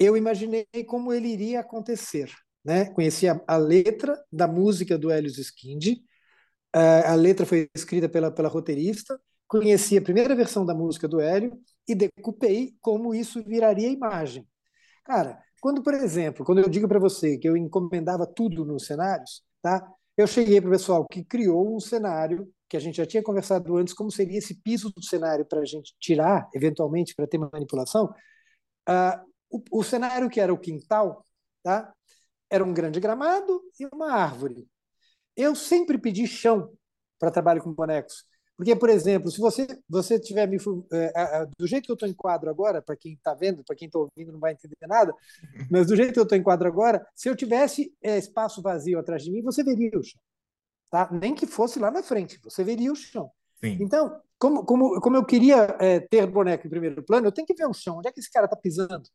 Eu imaginei como ele iria acontecer, né? Conhecia a, a letra da música do Helios Skind, uh, a letra foi escrita pela pela roteirista, conheci a primeira versão da música do Hélio e decupei como isso viraria imagem. Cara, quando, por exemplo, quando eu digo para você que eu encomendava tudo nos cenários, tá? Eu cheguei para o pessoal que criou um cenário que a gente já tinha conversado antes, como seria esse piso do cenário para a gente tirar, eventualmente, para ter manipulação. Uh, o, o, cenário que era o quintal, tá? Era um grande gramado e uma árvore. Eu sempre pedi chão para trabalho com bonecos. Porque, por exemplo, se você você tiver me é, do jeito que eu estou em quadro agora, para quem está vendo, para quem está ouvindo não vai entender nada, mas do jeito que eu estou em quadro agora, se eu tivesse é, espaço vazio atrás de mim, você veria o chão tá? Nem que fosse lá na frente, você veria o chão.
Sim.
Então, como, como, como eu queria é, ter boneco em primeiro plano, eu tenho que ver o chão, onde é que esse cara está pisando,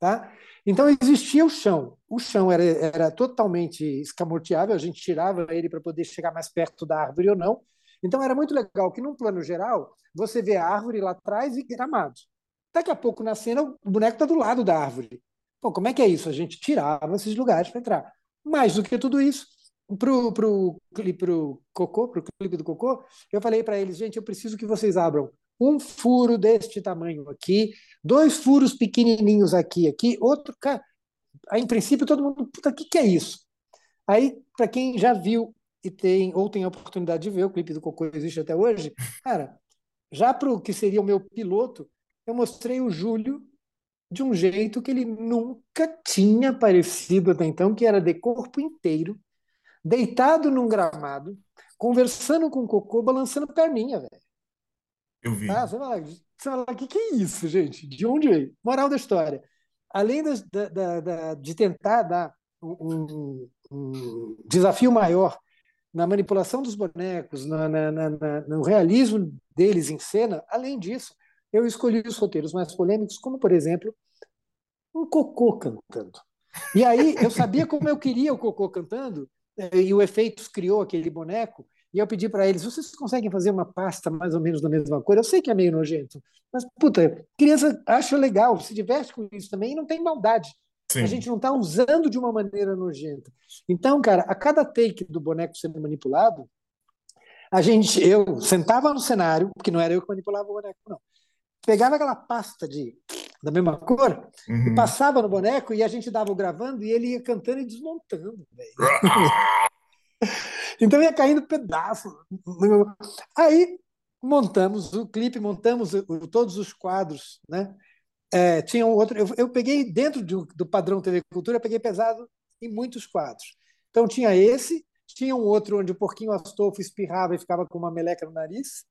tá? Então existia o chão, o chão era, era totalmente escamoteável, a gente tirava ele para poder chegar mais perto da árvore ou não. Então era muito legal que num plano geral você vê a árvore lá atrás e gramado. Daqui a pouco na cena o boneco está do lado da árvore. Pô, como é que é isso? A gente tirava esses lugares para entrar. Mais do que tudo isso, pro, pro, pro Cocô, pro clipe do Cocô, eu falei para eles, gente, eu preciso que vocês abram um furo deste tamanho aqui, dois furos pequenininhos aqui, aqui, outro, cara, aí, em princípio todo mundo, puta, o que, que é isso? Aí, para quem já viu e tem ou tem a oportunidade de ver, o clipe do Cocô existe até hoje, cara, já para o que seria o meu piloto, eu mostrei o Júlio de um jeito que ele nunca tinha aparecido até então, que era de corpo inteiro, deitado num gramado, conversando com o cocô, balançando perninha, velho.
Eu vi.
Ah, você fala, você fala, que, que é isso, gente? De onde veio? Moral da história. Além da, da, da, de tentar dar um, um, desafio maior na manipulação dos bonecos, na, na, na, no realismo deles em cena, além disso, eu escolhi os roteiros mais polêmicos, como, por exemplo, um cocô cantando. E aí eu sabia como eu queria o cocô cantando, e o Efeitos criou aquele boneco, e eu pedi para eles: vocês conseguem fazer uma pasta mais ou menos da mesma cor? Eu sei que é meio nojento, mas, puta, criança acha legal, se diverte com isso também e não tem maldade. Sim. A gente não está usando de uma maneira nojenta. Então, cara, a cada take do boneco sendo manipulado, a gente, eu sentava no cenário, porque não era eu que manipulava o boneco, não. Pegava aquela pasta de da mesma cor, uhum. e passava no boneco e a gente dava o gravando e ele ia cantando e desmontando. então ia caindo pedaço. Aí montamos o clipe, montamos todos os quadros, né? É, tinha um outro. Eu, eu peguei dentro do, do padrão TV Cultura, peguei pesado em muitos quadros. Então tinha esse, tinha um outro onde o porquinho Astolfo espirrava e ficava com uma meleca no nariz.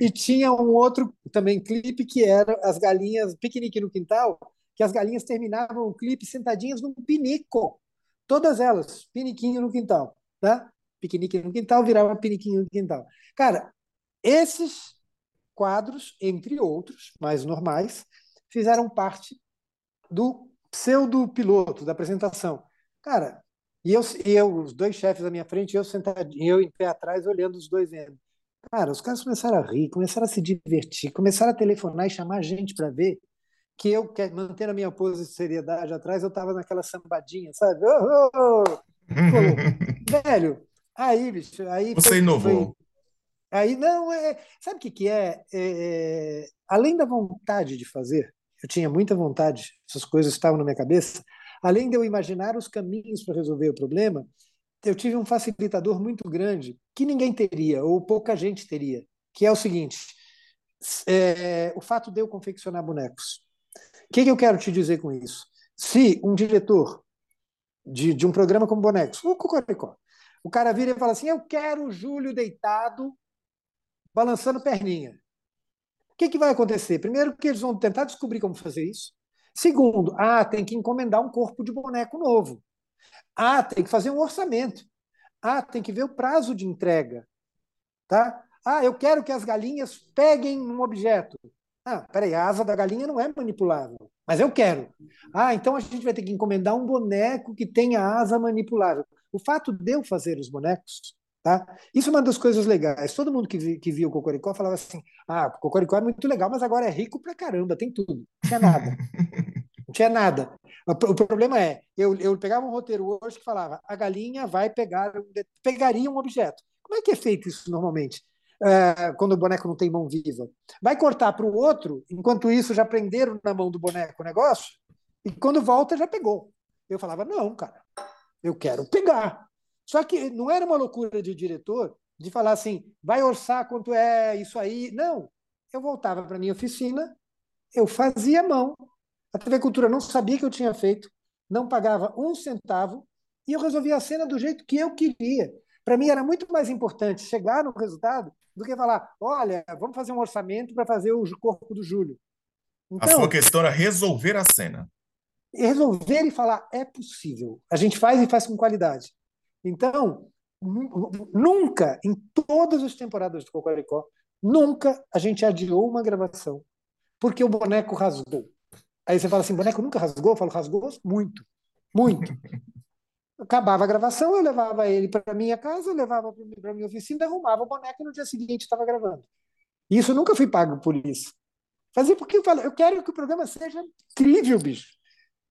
E tinha um outro também clipe que era as galinhas, piquenique no quintal, que as galinhas terminavam o clipe sentadinhas num pinico. Todas elas, piniquinho no quintal, tá? Piquenique no quintal virava piniquinho no quintal. Cara, esses quadros, entre outros, mais normais, fizeram parte do pseudo-piloto, da apresentação. Cara, e eu, e eu, os dois chefes à minha frente, eu sentadinho, eu em pé atrás, olhando os dois vendo. Cara, os caras começaram a rir, começaram a se divertir, começaram a telefonar e chamar gente para ver que eu, mantendo a minha pose de seriedade atrás, eu estava naquela sambadinha, sabe? Oh, oh, oh. Velho, aí, bicho, aí.
Você foi, inovou. Foi,
aí, não, é. Sabe o que, que é? é? Além da vontade de fazer, eu tinha muita vontade, essas coisas estavam na minha cabeça, além de eu imaginar os caminhos para resolver o problema, eu tive um facilitador muito grande que ninguém teria, ou pouca gente teria, que é o seguinte: é, o fato de eu confeccionar bonecos. O que, que, eu quero te dizer com isso? Se um diretor de, de um programa como Bonecos, o Cocoricó, o cara vira e fala assim: Eu quero o Júlio deitado, balançando perninha. O que, que vai acontecer? Primeiro, que eles vão tentar descobrir como fazer isso. Segundo, ah, tem que encomendar um corpo de boneco novo. Ah, tem que fazer um orçamento. Ah, tem que ver o prazo de entrega. Tá? Ah, eu quero que as galinhas peguem um objeto. Ah, peraí, a asa da galinha não é manipulável, mas eu quero. Ah, então a gente vai ter que encomendar um boneco que tenha asa manipulável. O fato de eu fazer os bonecos, tá? Isso é uma das coisas legais. Todo mundo que, que viu o Cocoricó falava assim: ah, o Cocoricó é muito legal, mas agora é rico pra caramba, tem tudo. Não tinha nada. Não tinha nada. O problema é, eu, eu pegava um roteiro hoje que falava, a galinha vai pegar, pegaria um objeto. Como é que é feito isso normalmente? É, quando o boneco não tem mão viva. Vai cortar para o outro, enquanto isso já prenderam na mão do boneco o negócio, e quando volta já pegou. Eu falava, não, cara, eu quero pegar. Só que não era uma loucura de diretor de falar assim, vai orçar quanto é isso aí. Não. Eu voltava para minha oficina, eu fazia mão, a TV Cultura não sabia que eu tinha feito, não pagava um centavo e eu resolvia a cena do jeito que eu queria. Para mim era muito mais importante chegar no resultado do que falar: olha, vamos fazer um orçamento para fazer o corpo do Júlio.
Então, a sua questão era resolver a cena.
Resolver e falar: é possível. A gente faz e faz com qualidade. Então, nunca, em todas as temporadas do Cocoricó, nunca a gente adiou uma gravação porque o boneco rasgou. Aí você fala assim, boneco nunca rasgou? Eu falo, rasgou muito, muito. Acabava a gravação, eu levava ele para minha casa, levava para minha oficina, arrumava o boneco e no dia seguinte estava gravando. E isso eu nunca fui pago por isso. Fazia porque eu falo, eu quero que o programa seja incrível, bicho.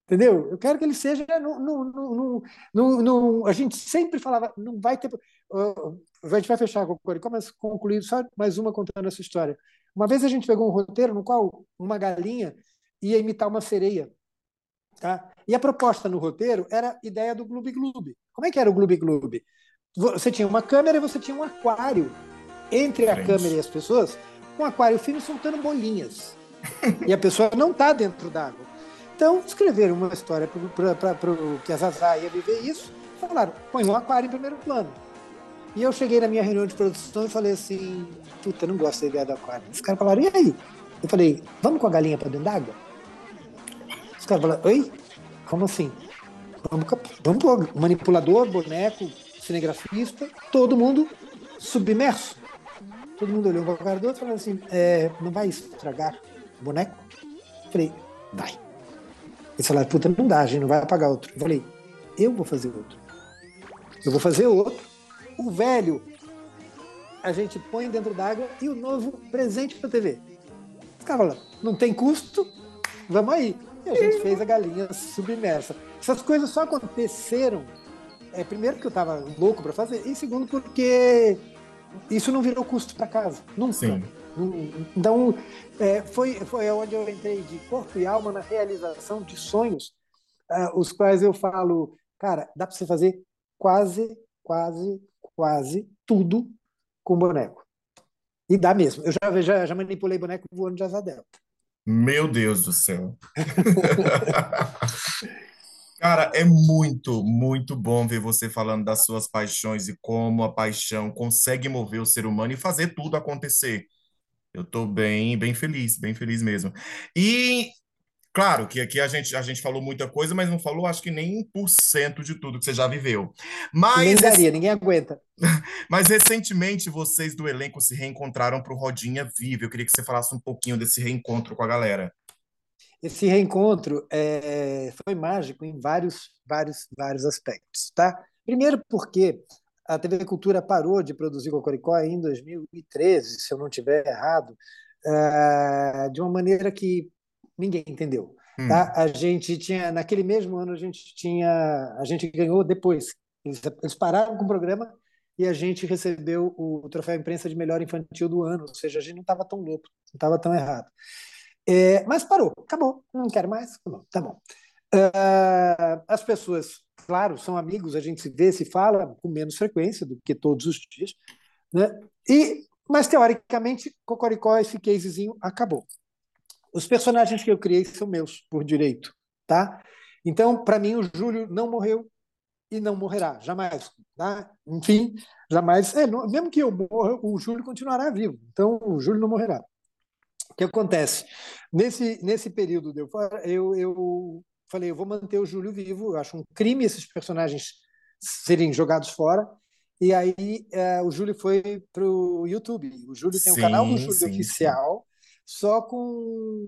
Entendeu? Eu quero que ele seja. No, no, no, no, a gente sempre falava, não vai ter. Uh, a gente vai fechar com o Coricó, mas concluir só mais uma contando essa história. Uma vez a gente pegou um roteiro no qual uma galinha ia imitar uma sereia. Tá? E a proposta no roteiro era ideia do Gloob Gloob. Como é que era o Gloob Gloob? Você tinha uma câmera e você tinha um aquário entre a câmera e as pessoas, um aquário fino soltando bolinhas. e a pessoa não está dentro d'água. Então, escreveram uma história para que a Zazá ia viver isso. Falaram, põe um aquário em primeiro plano. E eu cheguei na minha reunião de produção e falei assim: puta, não gosto da ideia do aquário. Os caras falaram, e aí? Eu falei, vamos com a galinha para dentro d'água? Caras falaram, oi? Como assim? Vamos, vamos pôr manipulador, boneco, cinegrafista, todo mundo submerso. Todo mundo olhou para o cara do outro e falou assim: é, não vai estragar o boneco? Falei, vai. Eles falaram, puta, não dá, a gente não vai apagar outro. Falei, eu vou fazer outro. Eu vou fazer outro. O velho a gente põe dentro d'água e o novo presente para a TV. Os caras falaram, não tem custo, vamos aí. E a gente fez a galinha submersa. Essas coisas só aconteceram, é, primeiro porque eu estava louco para fazer, e segundo porque isso não virou custo para casa, nunca. Sim. Então, é, foi, foi onde eu entrei de corpo e alma na realização de sonhos, uh, os quais eu falo, cara, dá para você fazer quase, quase, quase tudo com boneco. E dá mesmo. Eu já, já, já manipulei boneco voando de asa delta.
Meu Deus do céu. Cara, é muito, muito bom ver você falando das suas paixões e como a paixão consegue mover o ser humano e fazer tudo acontecer. Eu tô bem, bem feliz, bem feliz mesmo. E claro que aqui a gente, a gente falou muita coisa, mas não falou, acho que nem 1% de tudo que você já viveu.
Nem
Mas, esse-
daria, ninguém aguenta.
mas recentemente vocês do elenco se reencontraram para o Rodinha Viva. Eu queria que você falasse um pouquinho desse reencontro com a galera.
Esse reencontro é, foi mágico em vários, vários, vários aspectos, tá? Primeiro porque a TV Cultura parou de produzir Cocoricó em 2013, se eu não estiver errado, eh, de uma maneira que ninguém entendeu, tá?
Hum,
A gente tinha, naquele mesmo ano, a gente tinha, a gente ganhou depois. Eles, eles pararam com o programa e a gente recebeu o troféu imprensa de melhor infantil do ano, ou seja, a gente não estava tão louco, não estava tão errado. É, mas parou, acabou, não quero mais, acabou, tá bom. Ah, as pessoas, claro, são amigos, a gente se vê, se fala com menos frequência do que todos os dias, né? E, mas teoricamente, Cocoricó, esse casezinho acabou. Os personagens que eu criei são meus, por direito, tá? Então, para mim, o Júlio não morreu e não morrerá, jamais, tá? Enfim, jamais. É, não- mesmo que eu morra, o Júlio continuará vivo. Então, o Júlio não morrerá. O que acontece? Nesse, nesse período, de eu, eu, eu falei, eu vou manter o Júlio vivo, eu acho um crime esses personagens serem jogados fora. E aí eh, o Júlio foi para o YouTube. O Júlio tem um canal do
sim,
Júlio
sim, sim.
Oficial, só com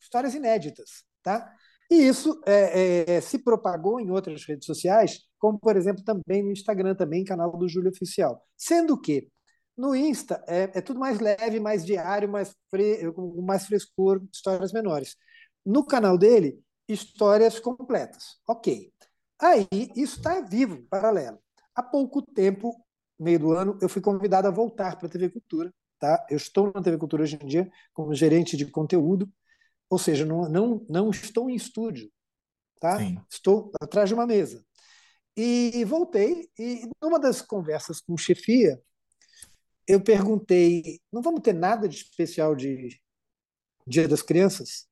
histórias inéditas, tá? E isso eh, eh, se propagou em outras redes sociais, como por exemplo também no Instagram, também canal do Júlio Oficial. Sendo que no Insta é, é tudo mais leve, mais diário, mais, fre com mais frescor, histórias menores. No canal dele, histórias completas. Ok. Aí, isso está vivo, paralelo. Há pouco tempo, meio do ano, eu fui convidado a voltar para a TV Cultura. Tá? Eu estou na TV Cultura hoje em dia como gerente de conteúdo, ou seja, não, não, não estou em estúdio, tá?
Sim.
estou atrás de uma mesa. E voltei, e numa das conversas com chefia, eu perguntei: não vamos ter nada de especial de Dia das Crianças?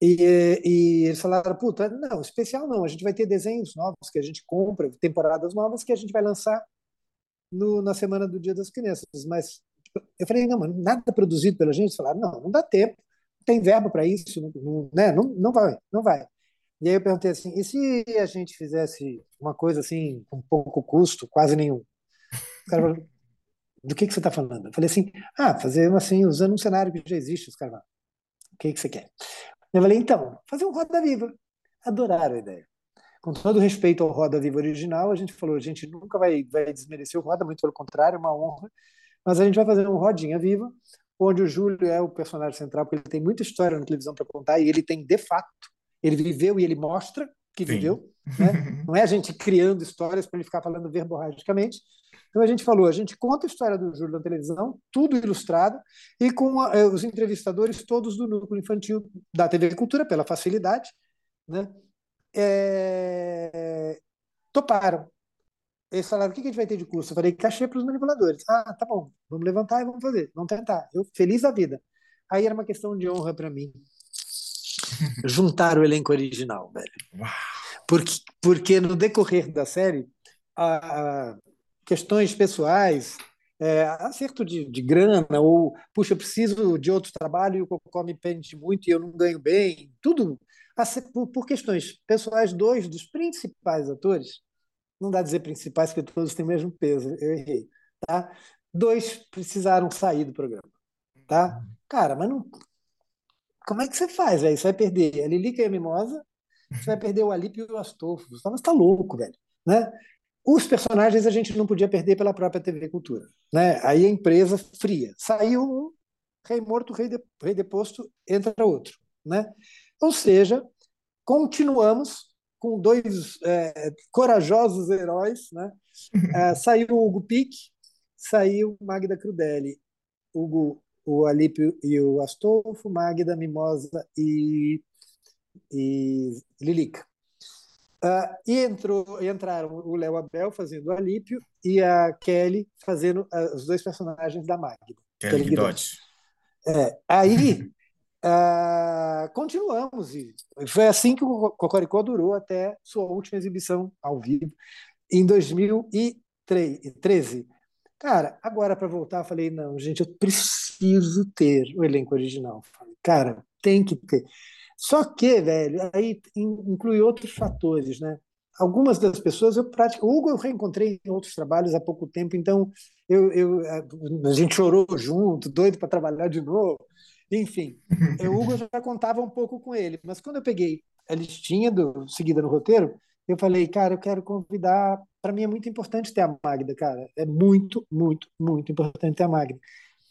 E, e eles falaram: puta, não, especial não, a gente vai ter desenhos novos que a gente compra, temporadas novas que a gente vai lançar no, na semana do Dia das Crianças. Mas eu falei: não, mas nada produzido pela gente? Eles falaram: não, não dá tempo, não tem verba para isso, não, né? não, não vai, não vai. E aí eu perguntei assim: e se a gente fizesse uma coisa assim, com pouco custo, quase nenhum? O cara falou, do que, que você está falando? Eu falei assim, ah, fazer assim, usando um cenário que já existe, os caras falam, o que, que você quer? Eu falei, então, fazer um Roda Viva. Adoraram a ideia. Com todo respeito ao Roda Viva original, a gente falou, a gente nunca vai, vai desmerecer o Roda, muito pelo contrário, é uma honra, mas a gente vai fazer um Rodinha Viva, onde o Júlio é o personagem central, porque ele tem muita história na televisão para contar, e ele tem de fato, ele viveu e ele mostra que
Sim.
viveu, né? Não é a gente criando histórias para ele ficar falando verborragicamente, então a gente falou, a gente conta a história do Júlio na televisão, tudo ilustrado, e com a, os entrevistadores todos do núcleo infantil da TV Cultura, pela facilidade, né? É... toparam. Eles falaram, o que a gente vai ter de curso? Eu falei, cachê para os manipuladores. Ah, tá bom, vamos levantar e vamos fazer, vamos tentar. Eu feliz da vida. Aí era uma questão de honra para mim juntar o elenco original, velho. Porque, porque no decorrer da série, a, a questões pessoais, é, acerto de, de grana, ou, puxa, eu preciso de outro trabalho e o Cocó me pende muito e eu não ganho bem, tudo por, por questões pessoais, dois dos principais atores, não dá a dizer principais, porque todos têm o mesmo peso, eu errei, tá? Dois precisaram sair do programa, tá? Cara, mas não, como é que você faz, velho? Você vai perder a Lilica e a Mimosa, você vai perder o Alípio e o Astolfo. Você mas tá louco, velho. Né? Os personagens a gente não podia perder pela própria TV Cultura. Né? Aí a empresa fria. Saiu um, rei morto, rei, de, rei deposto, entra outro. Né? Ou seja, continuamos com dois é, corajosos heróis. Né? É, saiu o Hugo Pique, saiu Magda Crudelli. Hugo, o Alípio e o Astolfo, Magda, Mimosa e, e Lilica. Uh, e entrou, entraram o Léo Abel fazendo o Alípio e a Kelly fazendo uh, os dois personagens da Magda.
Kelly Guidotti.
É, aí uh, continuamos e foi assim que o Cocoricó durou até sua última exibição ao vivo em 2013. Cara, agora para voltar, falei, não, gente, eu preciso ter o elenco original. Falei, cara, tem que ter. Só que, velho, aí inclui outros fatores, né? Algumas das pessoas eu praticamente. O Hugo eu reencontrei em outros trabalhos há pouco tempo, então eu, eu a gente chorou junto, doido para trabalhar de novo. Enfim, o Hugo já contava um pouco com ele, mas quando eu peguei a listinha do, seguida no roteiro, eu falei, cara, eu quero convidar. Para mim é muito importante ter a Magda, cara. É muito, muito, muito importante ter a Magda.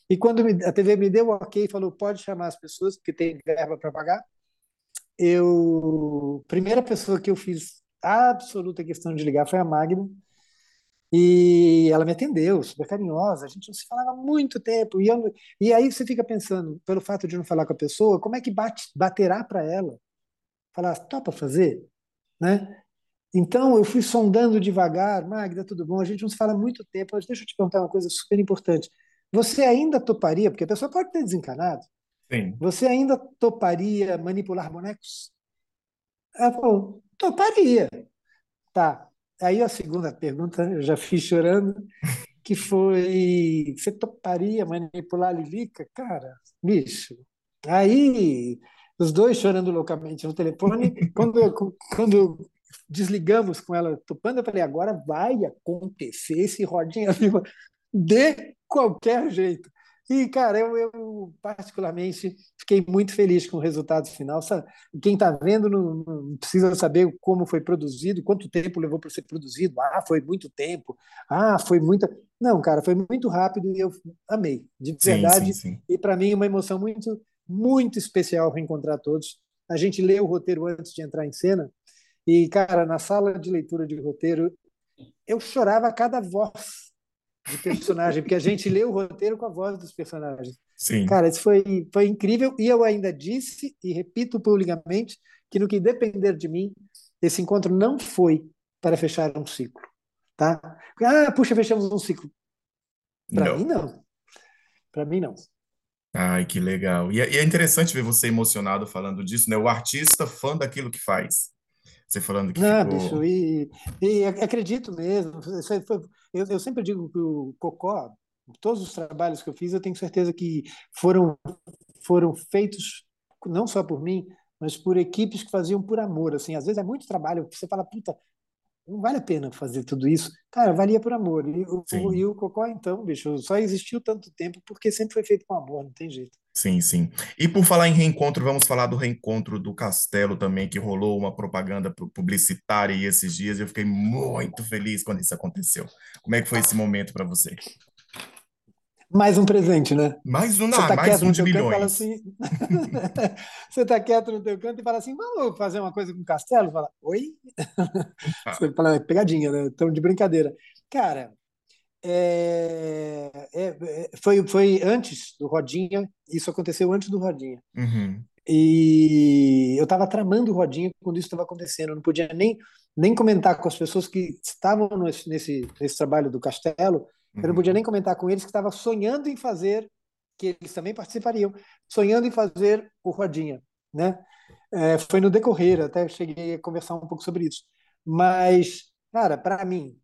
E quando a TV me deu o ok e falou, pode chamar as pessoas, porque tem verba para pagar, eu. Primeira pessoa que eu fiz absoluta questão de ligar foi a Magda. E ela me atendeu, super carinhosa. A gente não se falava há muito tempo. E, eu, e aí você fica pensando, pelo fato de não falar com a pessoa, como é que bate, baterá para ela? Falar, topa fazer? Né? Então, eu fui sondando devagar. Magda, tudo bom? A gente não se fala há muito tempo, mas deixa eu te perguntar uma coisa super importante. Você ainda toparia, porque a pessoa pode ter desencanado,
Sim.
você ainda toparia manipular bonecos? Ela falou, toparia. Tá. Aí a segunda pergunta, eu já fiz chorando, que foi: você toparia manipular a Lilica? Cara, bicho. Aí, os dois chorando loucamente no telefone. Quando, quando desligamos com ela topando, eu falei: agora vai acontecer esse rodinha viva de qualquer jeito. E, cara, eu, eu, particularmente fiquei muito feliz com o resultado final. Quem está vendo não, não, precisa saber como foi produzido, quanto tempo levou para ser produzido. Ah, foi muito tempo. Ah, foi muita. Não, cara, foi muito rápido e eu amei, de verdade.
Sim, sim, sim.
E para mim, uma emoção muito, muito especial reencontrar todos. A gente lê o roteiro antes de entrar em cena. E, cara, na sala de leitura de roteiro, eu chorava a cada voz de personagem, porque a gente lê o roteiro com a voz dos personagens.
Sim.
Cara, isso foi, foi incrível. E eu ainda disse, e repito publicamente, que no que depender de mim, esse encontro não foi para fechar um ciclo. Tá? Ah, puxa, fechamos um ciclo. Para mim, não. Para mim, não.
Ai, que legal. E é, e é interessante ver você emocionado falando disso, né? O artista fã daquilo que faz. Você falando que
Não,
ficou.
bicho, e, e acredito mesmo. Eu, eu sempre digo que o Cocó, todos os trabalhos que eu fiz, eu tenho certeza que foram, foram feitos não só por mim, mas por equipes que faziam por amor. Assim, às vezes é muito trabalho. Você fala, puta, não vale a pena fazer tudo isso. Cara, valia por amor. E o, e o Cocó, então, bicho, só existiu tanto tempo porque sempre foi feito com amor, não tem jeito.
Sim, sim. E por falar em reencontro, vamos falar do reencontro do Castelo também, que rolou uma propaganda pu- publicitária esses dias, eu fiquei muito feliz quando isso aconteceu. Como é que foi esse momento para você?
Mais um presente, né?
Mais um, ah,
tá
mais um de milhões.
assim. Você tá quieto no teu canto e fala assim: vamos fazer uma coisa com o Castelo? Fala, oi?
Ah,
Você fala, "É pegadinha, né? Estamos de brincadeira. Cara, é, é, é, foi, foi antes do Rodinha, isso aconteceu antes do Rodinha.
uhum,
E eu estava tramando o Rodinha quando isso estava acontecendo. Eu não podia nem, nem comentar com as pessoas que estavam nesse, nesse, nesse trabalho do Castelo. Eu não podia nem comentar com eles que estava sonhando em fazer, que eles também participariam, sonhando em fazer o Rodinha, né? É, foi no decorrer, até cheguei a conversar um pouco sobre isso. Mas, cara, para mim,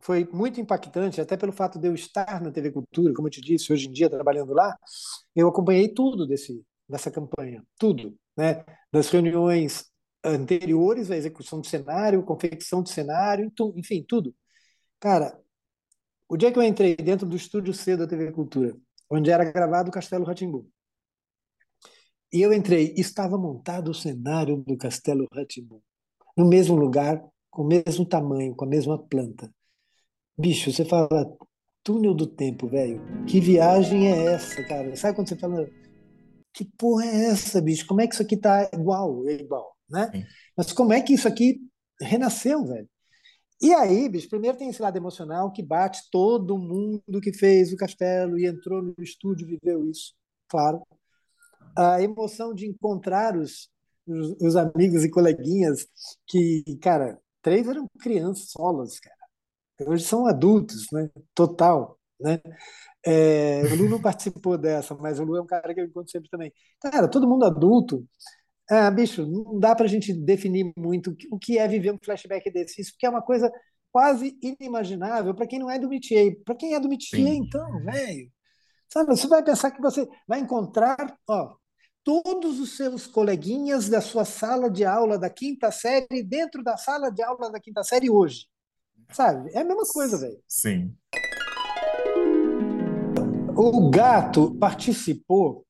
foi muito impactante, até pelo fato de eu estar na TV Cultura, como eu te disse, hoje em dia trabalhando lá, eu acompanhei tudo desse, dessa campanha, tudo, né? Das reuniões anteriores à execução do cenário, confecção do cenário, enfim, tudo. Cara, o dia que eu entrei dentro do estúdio C da TV Cultura, onde era gravado o Castelo rá e eu entrei, estava montado o cenário do Castelo rá no mesmo lugar, com o mesmo tamanho, com a mesma planta. Bicho, você fala, túnel do tempo, velho. Que viagem é essa, cara? Sabe quando você fala, que porra é essa, bicho? Como é que isso aqui tá igual? É igual, né? Mas como é que isso aqui renasceu, velho? E aí, bicho, primeiro tem esse lado emocional que bate todo mundo que fez o castelo e entrou no estúdio viveu isso, claro. A emoção de encontrar os, os, os amigos e coleguinhas que, cara, três eram crianças solas, cara. Hoje são adultos, né? Total, né? É, o Lu não participou dessa, mas o Lu é um cara que eu encontro sempre também. Cara, todo mundo adulto. Ah, bicho, não dá para a gente definir muito o que é viver um flashback desse. Isso porque é uma coisa quase inimaginável para quem não é do métier. Para quem é do métier,
Sim.
então, velho, sabe, você vai pensar que você vai encontrar, ó, todos os seus coleguinhas da sua sala de aula da quinta série dentro da sala de aula da quinta série hoje. Sabe? É a mesma coisa, velho.
Sim.
O Gato participou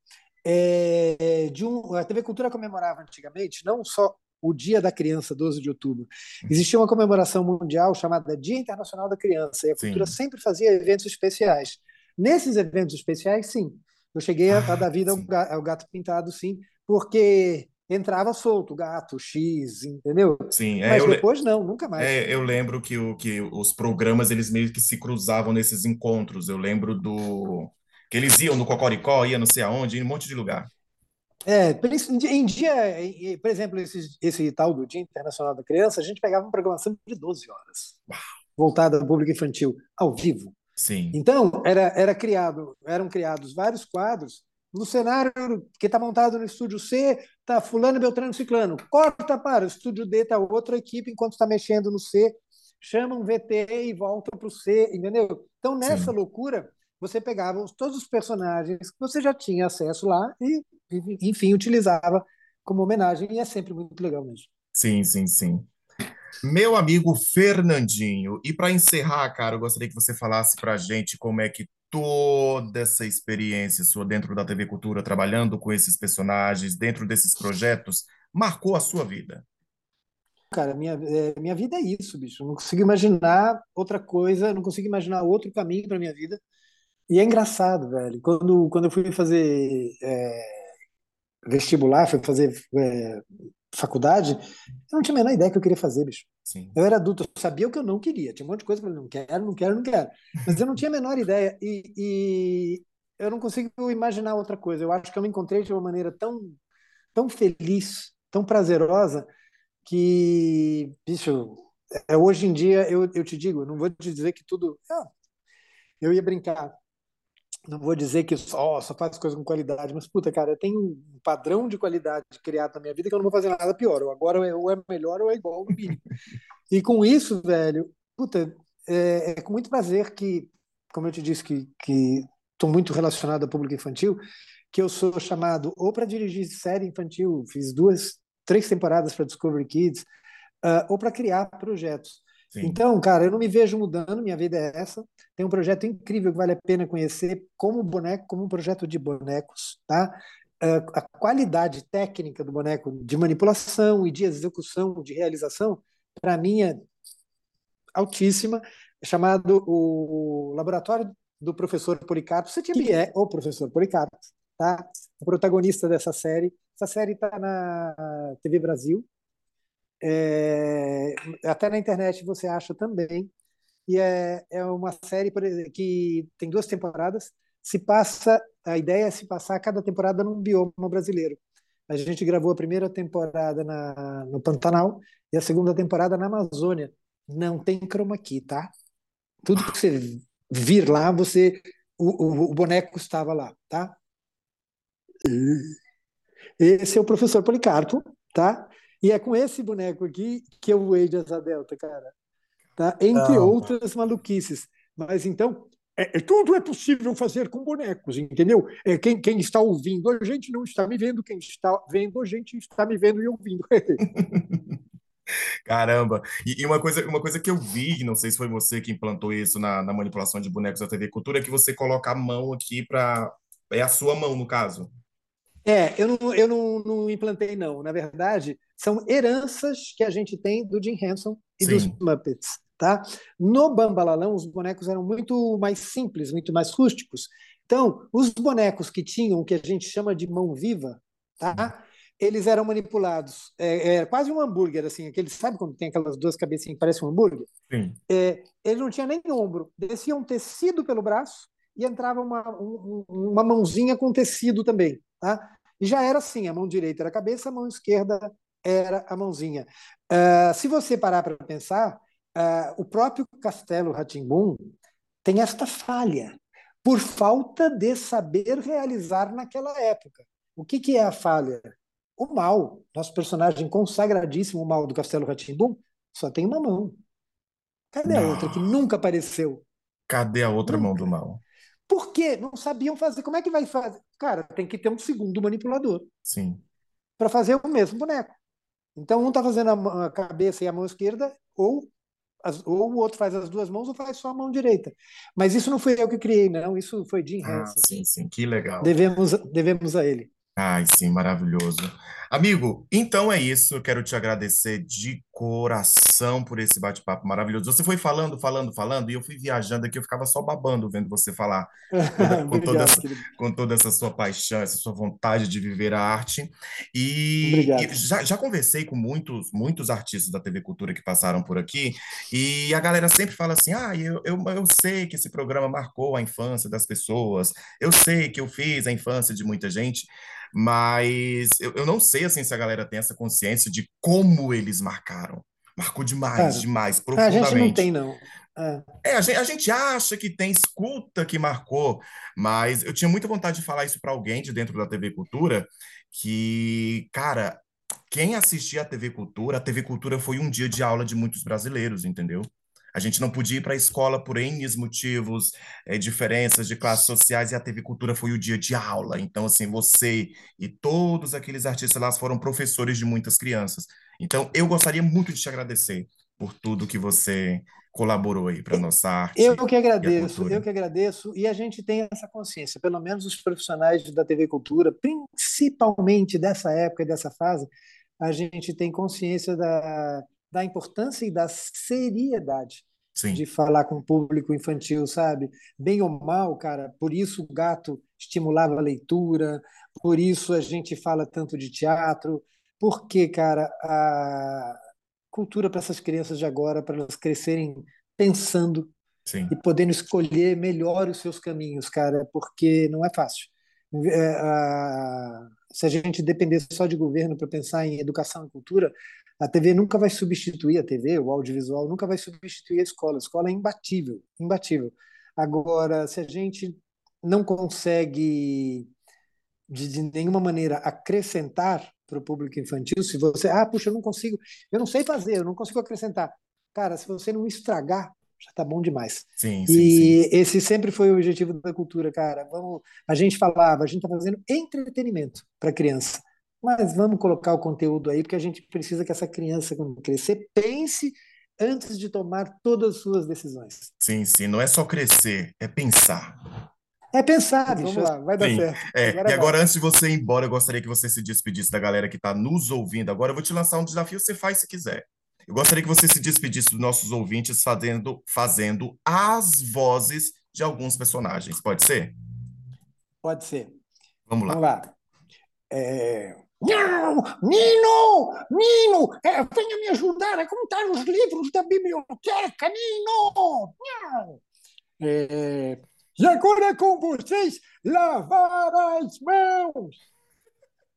é, de um. A TV Cultura comemorava antigamente não só o Dia da Criança, 12 de outubro. Existia uma comemoração mundial chamada Dia Internacional da Criança, e a Cultura
Sim.
sempre fazia eventos especiais. Nesses eventos especiais, sim, eu cheguei a, a
Ah,
dar vida ao, ao gato pintado, sim, porque entrava solto o gato, o X, entendeu?
Sim, é,
Mas depois não, nunca mais.
é, eu lembro que, o, que os programas eles meio que se cruzavam nesses encontros. Eu lembro do eles iam no Cocoricó, ia não sei aonde, em um monte de lugar.
É, em dia, em por exemplo, esse, esse tal do Dia Internacional da Criança, a gente pegava uma programação de 12 horas, voltada ao público infantil, ao vivo.
Sim,
Então, era, era criado, eram criados vários quadros no cenário que está montado no estúdio C, está fulano, beltrano, ciclano. Corta para o estúdio D, está outra equipe enquanto está mexendo no C, chama um VT e volta para o C, entendeu? Então, nessa
sim,
loucura, você pegava os- todos os personagens que você já tinha acesso lá e, e, enfim, utilizava como homenagem, e é sempre muito legal mesmo.
sim, sim, sim. Meu amigo Fernandinho, e para encerrar, cara, eu gostaria que você falasse para a gente como é que toda essa experiência sua dentro da TV Cultura, trabalhando com esses personagens, dentro desses projetos, marcou a sua vida.
Cara, minha, é, minha vida é isso, bicho. Eu não consigo imaginar outra coisa, não consigo imaginar outro caminho para minha vida. E é engraçado, velho. Quando, quando eu fui fazer é, vestibular, fui fazer é, faculdade, eu não tinha a menor ideia que eu queria fazer, bicho.
Sim,
Eu era adulto, eu sabia o que eu não queria. Tinha um monte de coisa que eu falei, não quero, não quero, não quero. Mas eu não tinha a menor ideia. E, e eu não consigo imaginar outra coisa. Eu acho que eu me encontrei de uma maneira tão, tão feliz, tão prazerosa, que, bicho, é, hoje em dia, eu, eu te digo, não vou te dizer que tudo. Ah, eu ia brincar. Não vou dizer que só, só faço coisa com qualidade, mas, puta, cara, eu tenho um padrão de qualidade criado na minha vida que eu não vou fazer nada pior. Ou agora ou é melhor ou é igual no mínimo. E com isso, velho, puta, é, é com muito prazer que, como eu te disse, que estou muito relacionado ao público infantil, que eu sou chamado ou para dirigir série infantil, fiz duas, três temporadas para Discovery Kids, ah, ou para criar projetos.
Sim,
Então, cara, eu não me vejo mudando, minha vida é essa. Tem um projeto incrível que vale a pena conhecer, como boneco, como um projeto de bonecos, tá? Ah, A qualidade técnica do boneco de manipulação e de execução, de realização, para mim é altíssima, chamado o Laboratório do Professor Policarpo. Você tinha é o Professor Policarpo, tá? O protagonista dessa série. Essa série está na TV Brasil, é, até na internet você acha também. E é, é uma série que tem duas temporadas. Se passa, a ideia é se passar cada temporada num bioma brasileiro. A gente gravou a primeira temporada na, no Pantanal e a segunda temporada na Amazônia. Não tem chroma key, tá? Tudo que você vir lá, você o, o, o boneco estava lá, tá? Esse é o professor Policarpo, tá? E é com esse boneco aqui que eu voei de asa delta, cara. Tá? Entre
Não.
outras maluquices. Mas então, é, é, tudo é possível fazer com bonecos, entendeu? É, quem, quem está ouvindo a gente não está me vendo, quem está vendo a gente está me vendo e ouvindo.
Caramba. E, e uma coisa, uma coisa que eu vi, não sei se foi você que implantou isso na, na manipulação de bonecos da TV Cultura, é que você coloca a mão aqui para. É a sua mão, no caso.
É, eu não, eu não, não implantei, não. Na verdade, são heranças que a gente tem do Jim Henson e dos
Sim.
Muppets. Tá? No Bambalalão, os bonecos eram muito mais simples, muito mais rústicos. Então, os bonecos que tinham o que a gente chama de mão viva, tá? eles eram manipulados. É, é quase um hambúrguer, assim, aquele, sabe quando tem aquelas duas cabecinhas que parecem um hambúrguer?
Sim.
É, ele não tinha nem ombro, descia um tecido pelo braço e entrava uma, um, uma mãozinha com tecido também. Tá? E já era assim: a mão direita era a cabeça, a mão esquerda era a mãozinha. Uh, se você parar para pensar, uh, o próprio Castelo Ratimbum tem esta falha, por falta de saber realizar naquela época. O que, que é a falha? O mal, nosso personagem consagradíssimo, o mal do Castelo Ratimbum, só tem uma mão. Cadê a outra que nunca apareceu?
Cadê a outra nunca. mão do mal?
Por quê? Não sabiam fazer. Como é que vai fazer? Cara, tem que ter um segundo manipulador.
Sim.
Para fazer o mesmo boneco. Então, um está fazendo a, cabeça e a mão esquerda, ou, as, ou o outro faz as duas mãos, ou faz só a mão direita. Mas isso não foi eu que criei, não. Isso foi Jim ah, Henson.
Sim, sim, que legal.
Devemos, devemos a ele.
Ai, sim, maravilhoso. Amigo, então é isso. Eu quero te agradecer de coração por esse bate-papo maravilhoso. Você foi falando, falando, falando, e eu fui viajando aqui, eu ficava só babando vendo você falar toda, com, toda essa, com toda essa sua paixão, essa sua vontade de viver a arte. E, e já, já conversei com muitos, muitos artistas da TV Cultura que passaram por aqui, e a galera sempre fala assim: ah, eu, eu, eu sei que esse programa marcou a infância das pessoas, eu sei que eu fiz a infância de muita gente. Mas eu, eu não sei assim se a galera tem essa consciência de como eles marcaram. Marcou demais, Cara, demais, profundamente.
A gente não tem, não.
É. é a, gente, a, gente, acha que tem escuta que marcou, mas eu tinha muita vontade de falar isso para alguém de dentro da TV Cultura, que, cara, quem assistia a TV Cultura, a TV Cultura foi um dia de aula de muitos brasileiros, entendeu? A gente não podia ir para a escola por N motivos, é, diferenças de classes sociais, e a TV Cultura foi o dia de aula. Então, assim, você e todos aqueles artistas lá foram professores de muitas crianças. Então, eu gostaria muito de te agradecer por tudo que você colaborou aí para nossa arte.
Eu que agradeço, eu que agradeço, e a gente tem essa consciência, pelo menos os profissionais da TV Cultura, principalmente dessa época e dessa fase, a gente tem consciência da, da importância e da seriedade Sim. de falar com o público infantil, sabe? Bem ou mal, cara, por isso o gato estimulava a leitura, por isso a gente fala tanto de teatro, porque, cara, a cultura para essas crianças de agora, para elas crescerem pensando Sim. e podendo escolher melhor os seus caminhos, cara, porque não é fácil. É, a, se a gente depender só de governo para pensar em educação e cultura, a TV nunca vai substituir a TV, o audiovisual nunca vai substituir a escola. A escola é imbatível, imbatível. Agora, se a gente não consegue de, de nenhuma maneira acrescentar para o público infantil, se você, ah, puxa, eu não consigo, eu não sei fazer, eu não consigo acrescentar. Cara, se você não estragar, já está bom demais.
Sim,
sim, e sim. esse sempre foi o objetivo da cultura, cara. Vamos, a gente falava, a gente está fazendo entretenimento para criança. Mas vamos colocar o conteúdo aí, porque a gente precisa que essa criança, quando crescer, pense antes de tomar todas as suas decisões.
Sim, sim. Não é só crescer, é pensar.
É pensar, bicho. Vamos lá, vai dar sim. certo.
É, agora e agora, antes de você ir embora, eu gostaria que você se despedisse da galera que está nos ouvindo. Agora eu vou te lançar um desafio, você faz se quiser. Eu gostaria que você se despedisse dos nossos ouvintes fazendo, fazendo as vozes de alguns personagens. Pode ser?
Pode ser.
Vamos lá.
Vamos lá. É... Não! Nino! Nino! É, venha me ajudar a contar os livros da biblioteca, Nino! Não! É, e agora com vocês, lavar as mãos!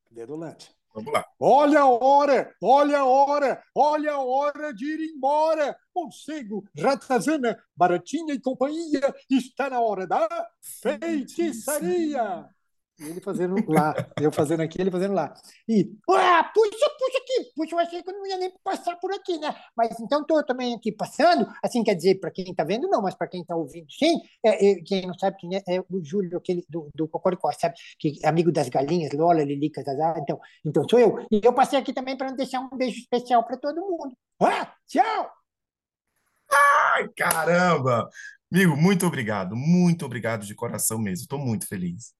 Dedolante.
Vamos lá.
Olha a hora, olha a hora, olha a hora de ir embora. Morcego, ratazana, baratinha e companhia, está na hora da feitiçaria. Ele fazendo lá, eu fazendo aqui, ele fazendo lá. E, ah, puxa, puxa aqui, puxa, eu achei que eu não ia nem passar por aqui, né? Mas então estou também aqui passando, assim quer dizer, para quem está vendo, não, mas para quem está ouvindo, sim. É, é, quem não sabe quem é, é o Júlio, aquele do, do Cocoricó, sabe? Que, amigo das galinhas, Lola, Lilica, Zazá, então, então sou eu. E eu passei aqui também para deixar um beijo especial para todo mundo. Ah, tchau!
Ai, caramba! Amigo, muito obrigado, muito obrigado de coração mesmo. Estou muito feliz.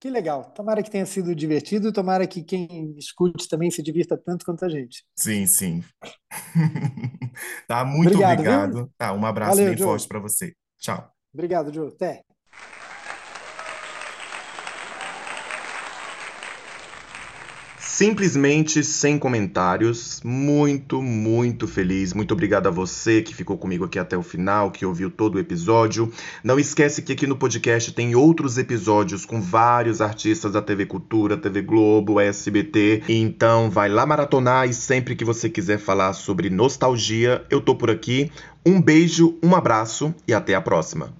Que legal. Tomara que tenha sido divertido, tomara que quem escute também se divirta tanto quanto a gente.
Sim, sim. tá, muito obrigado. obrigado. Tá, um abraço Valeu, bem Joe. forte para você. Tchau.
Obrigado, Joe. Até.
Simplesmente sem comentários, muito, muito feliz. Muito obrigado a você que ficou comigo aqui até o final, que ouviu todo o episódio. Não esquece que aqui no podcast tem outros episódios com vários artistas da TV Cultura, TV Globo, SBT. Então vai lá maratonar e sempre que você quiser falar sobre nostalgia, eu tô por aqui. Um beijo, um abraço e até a próxima.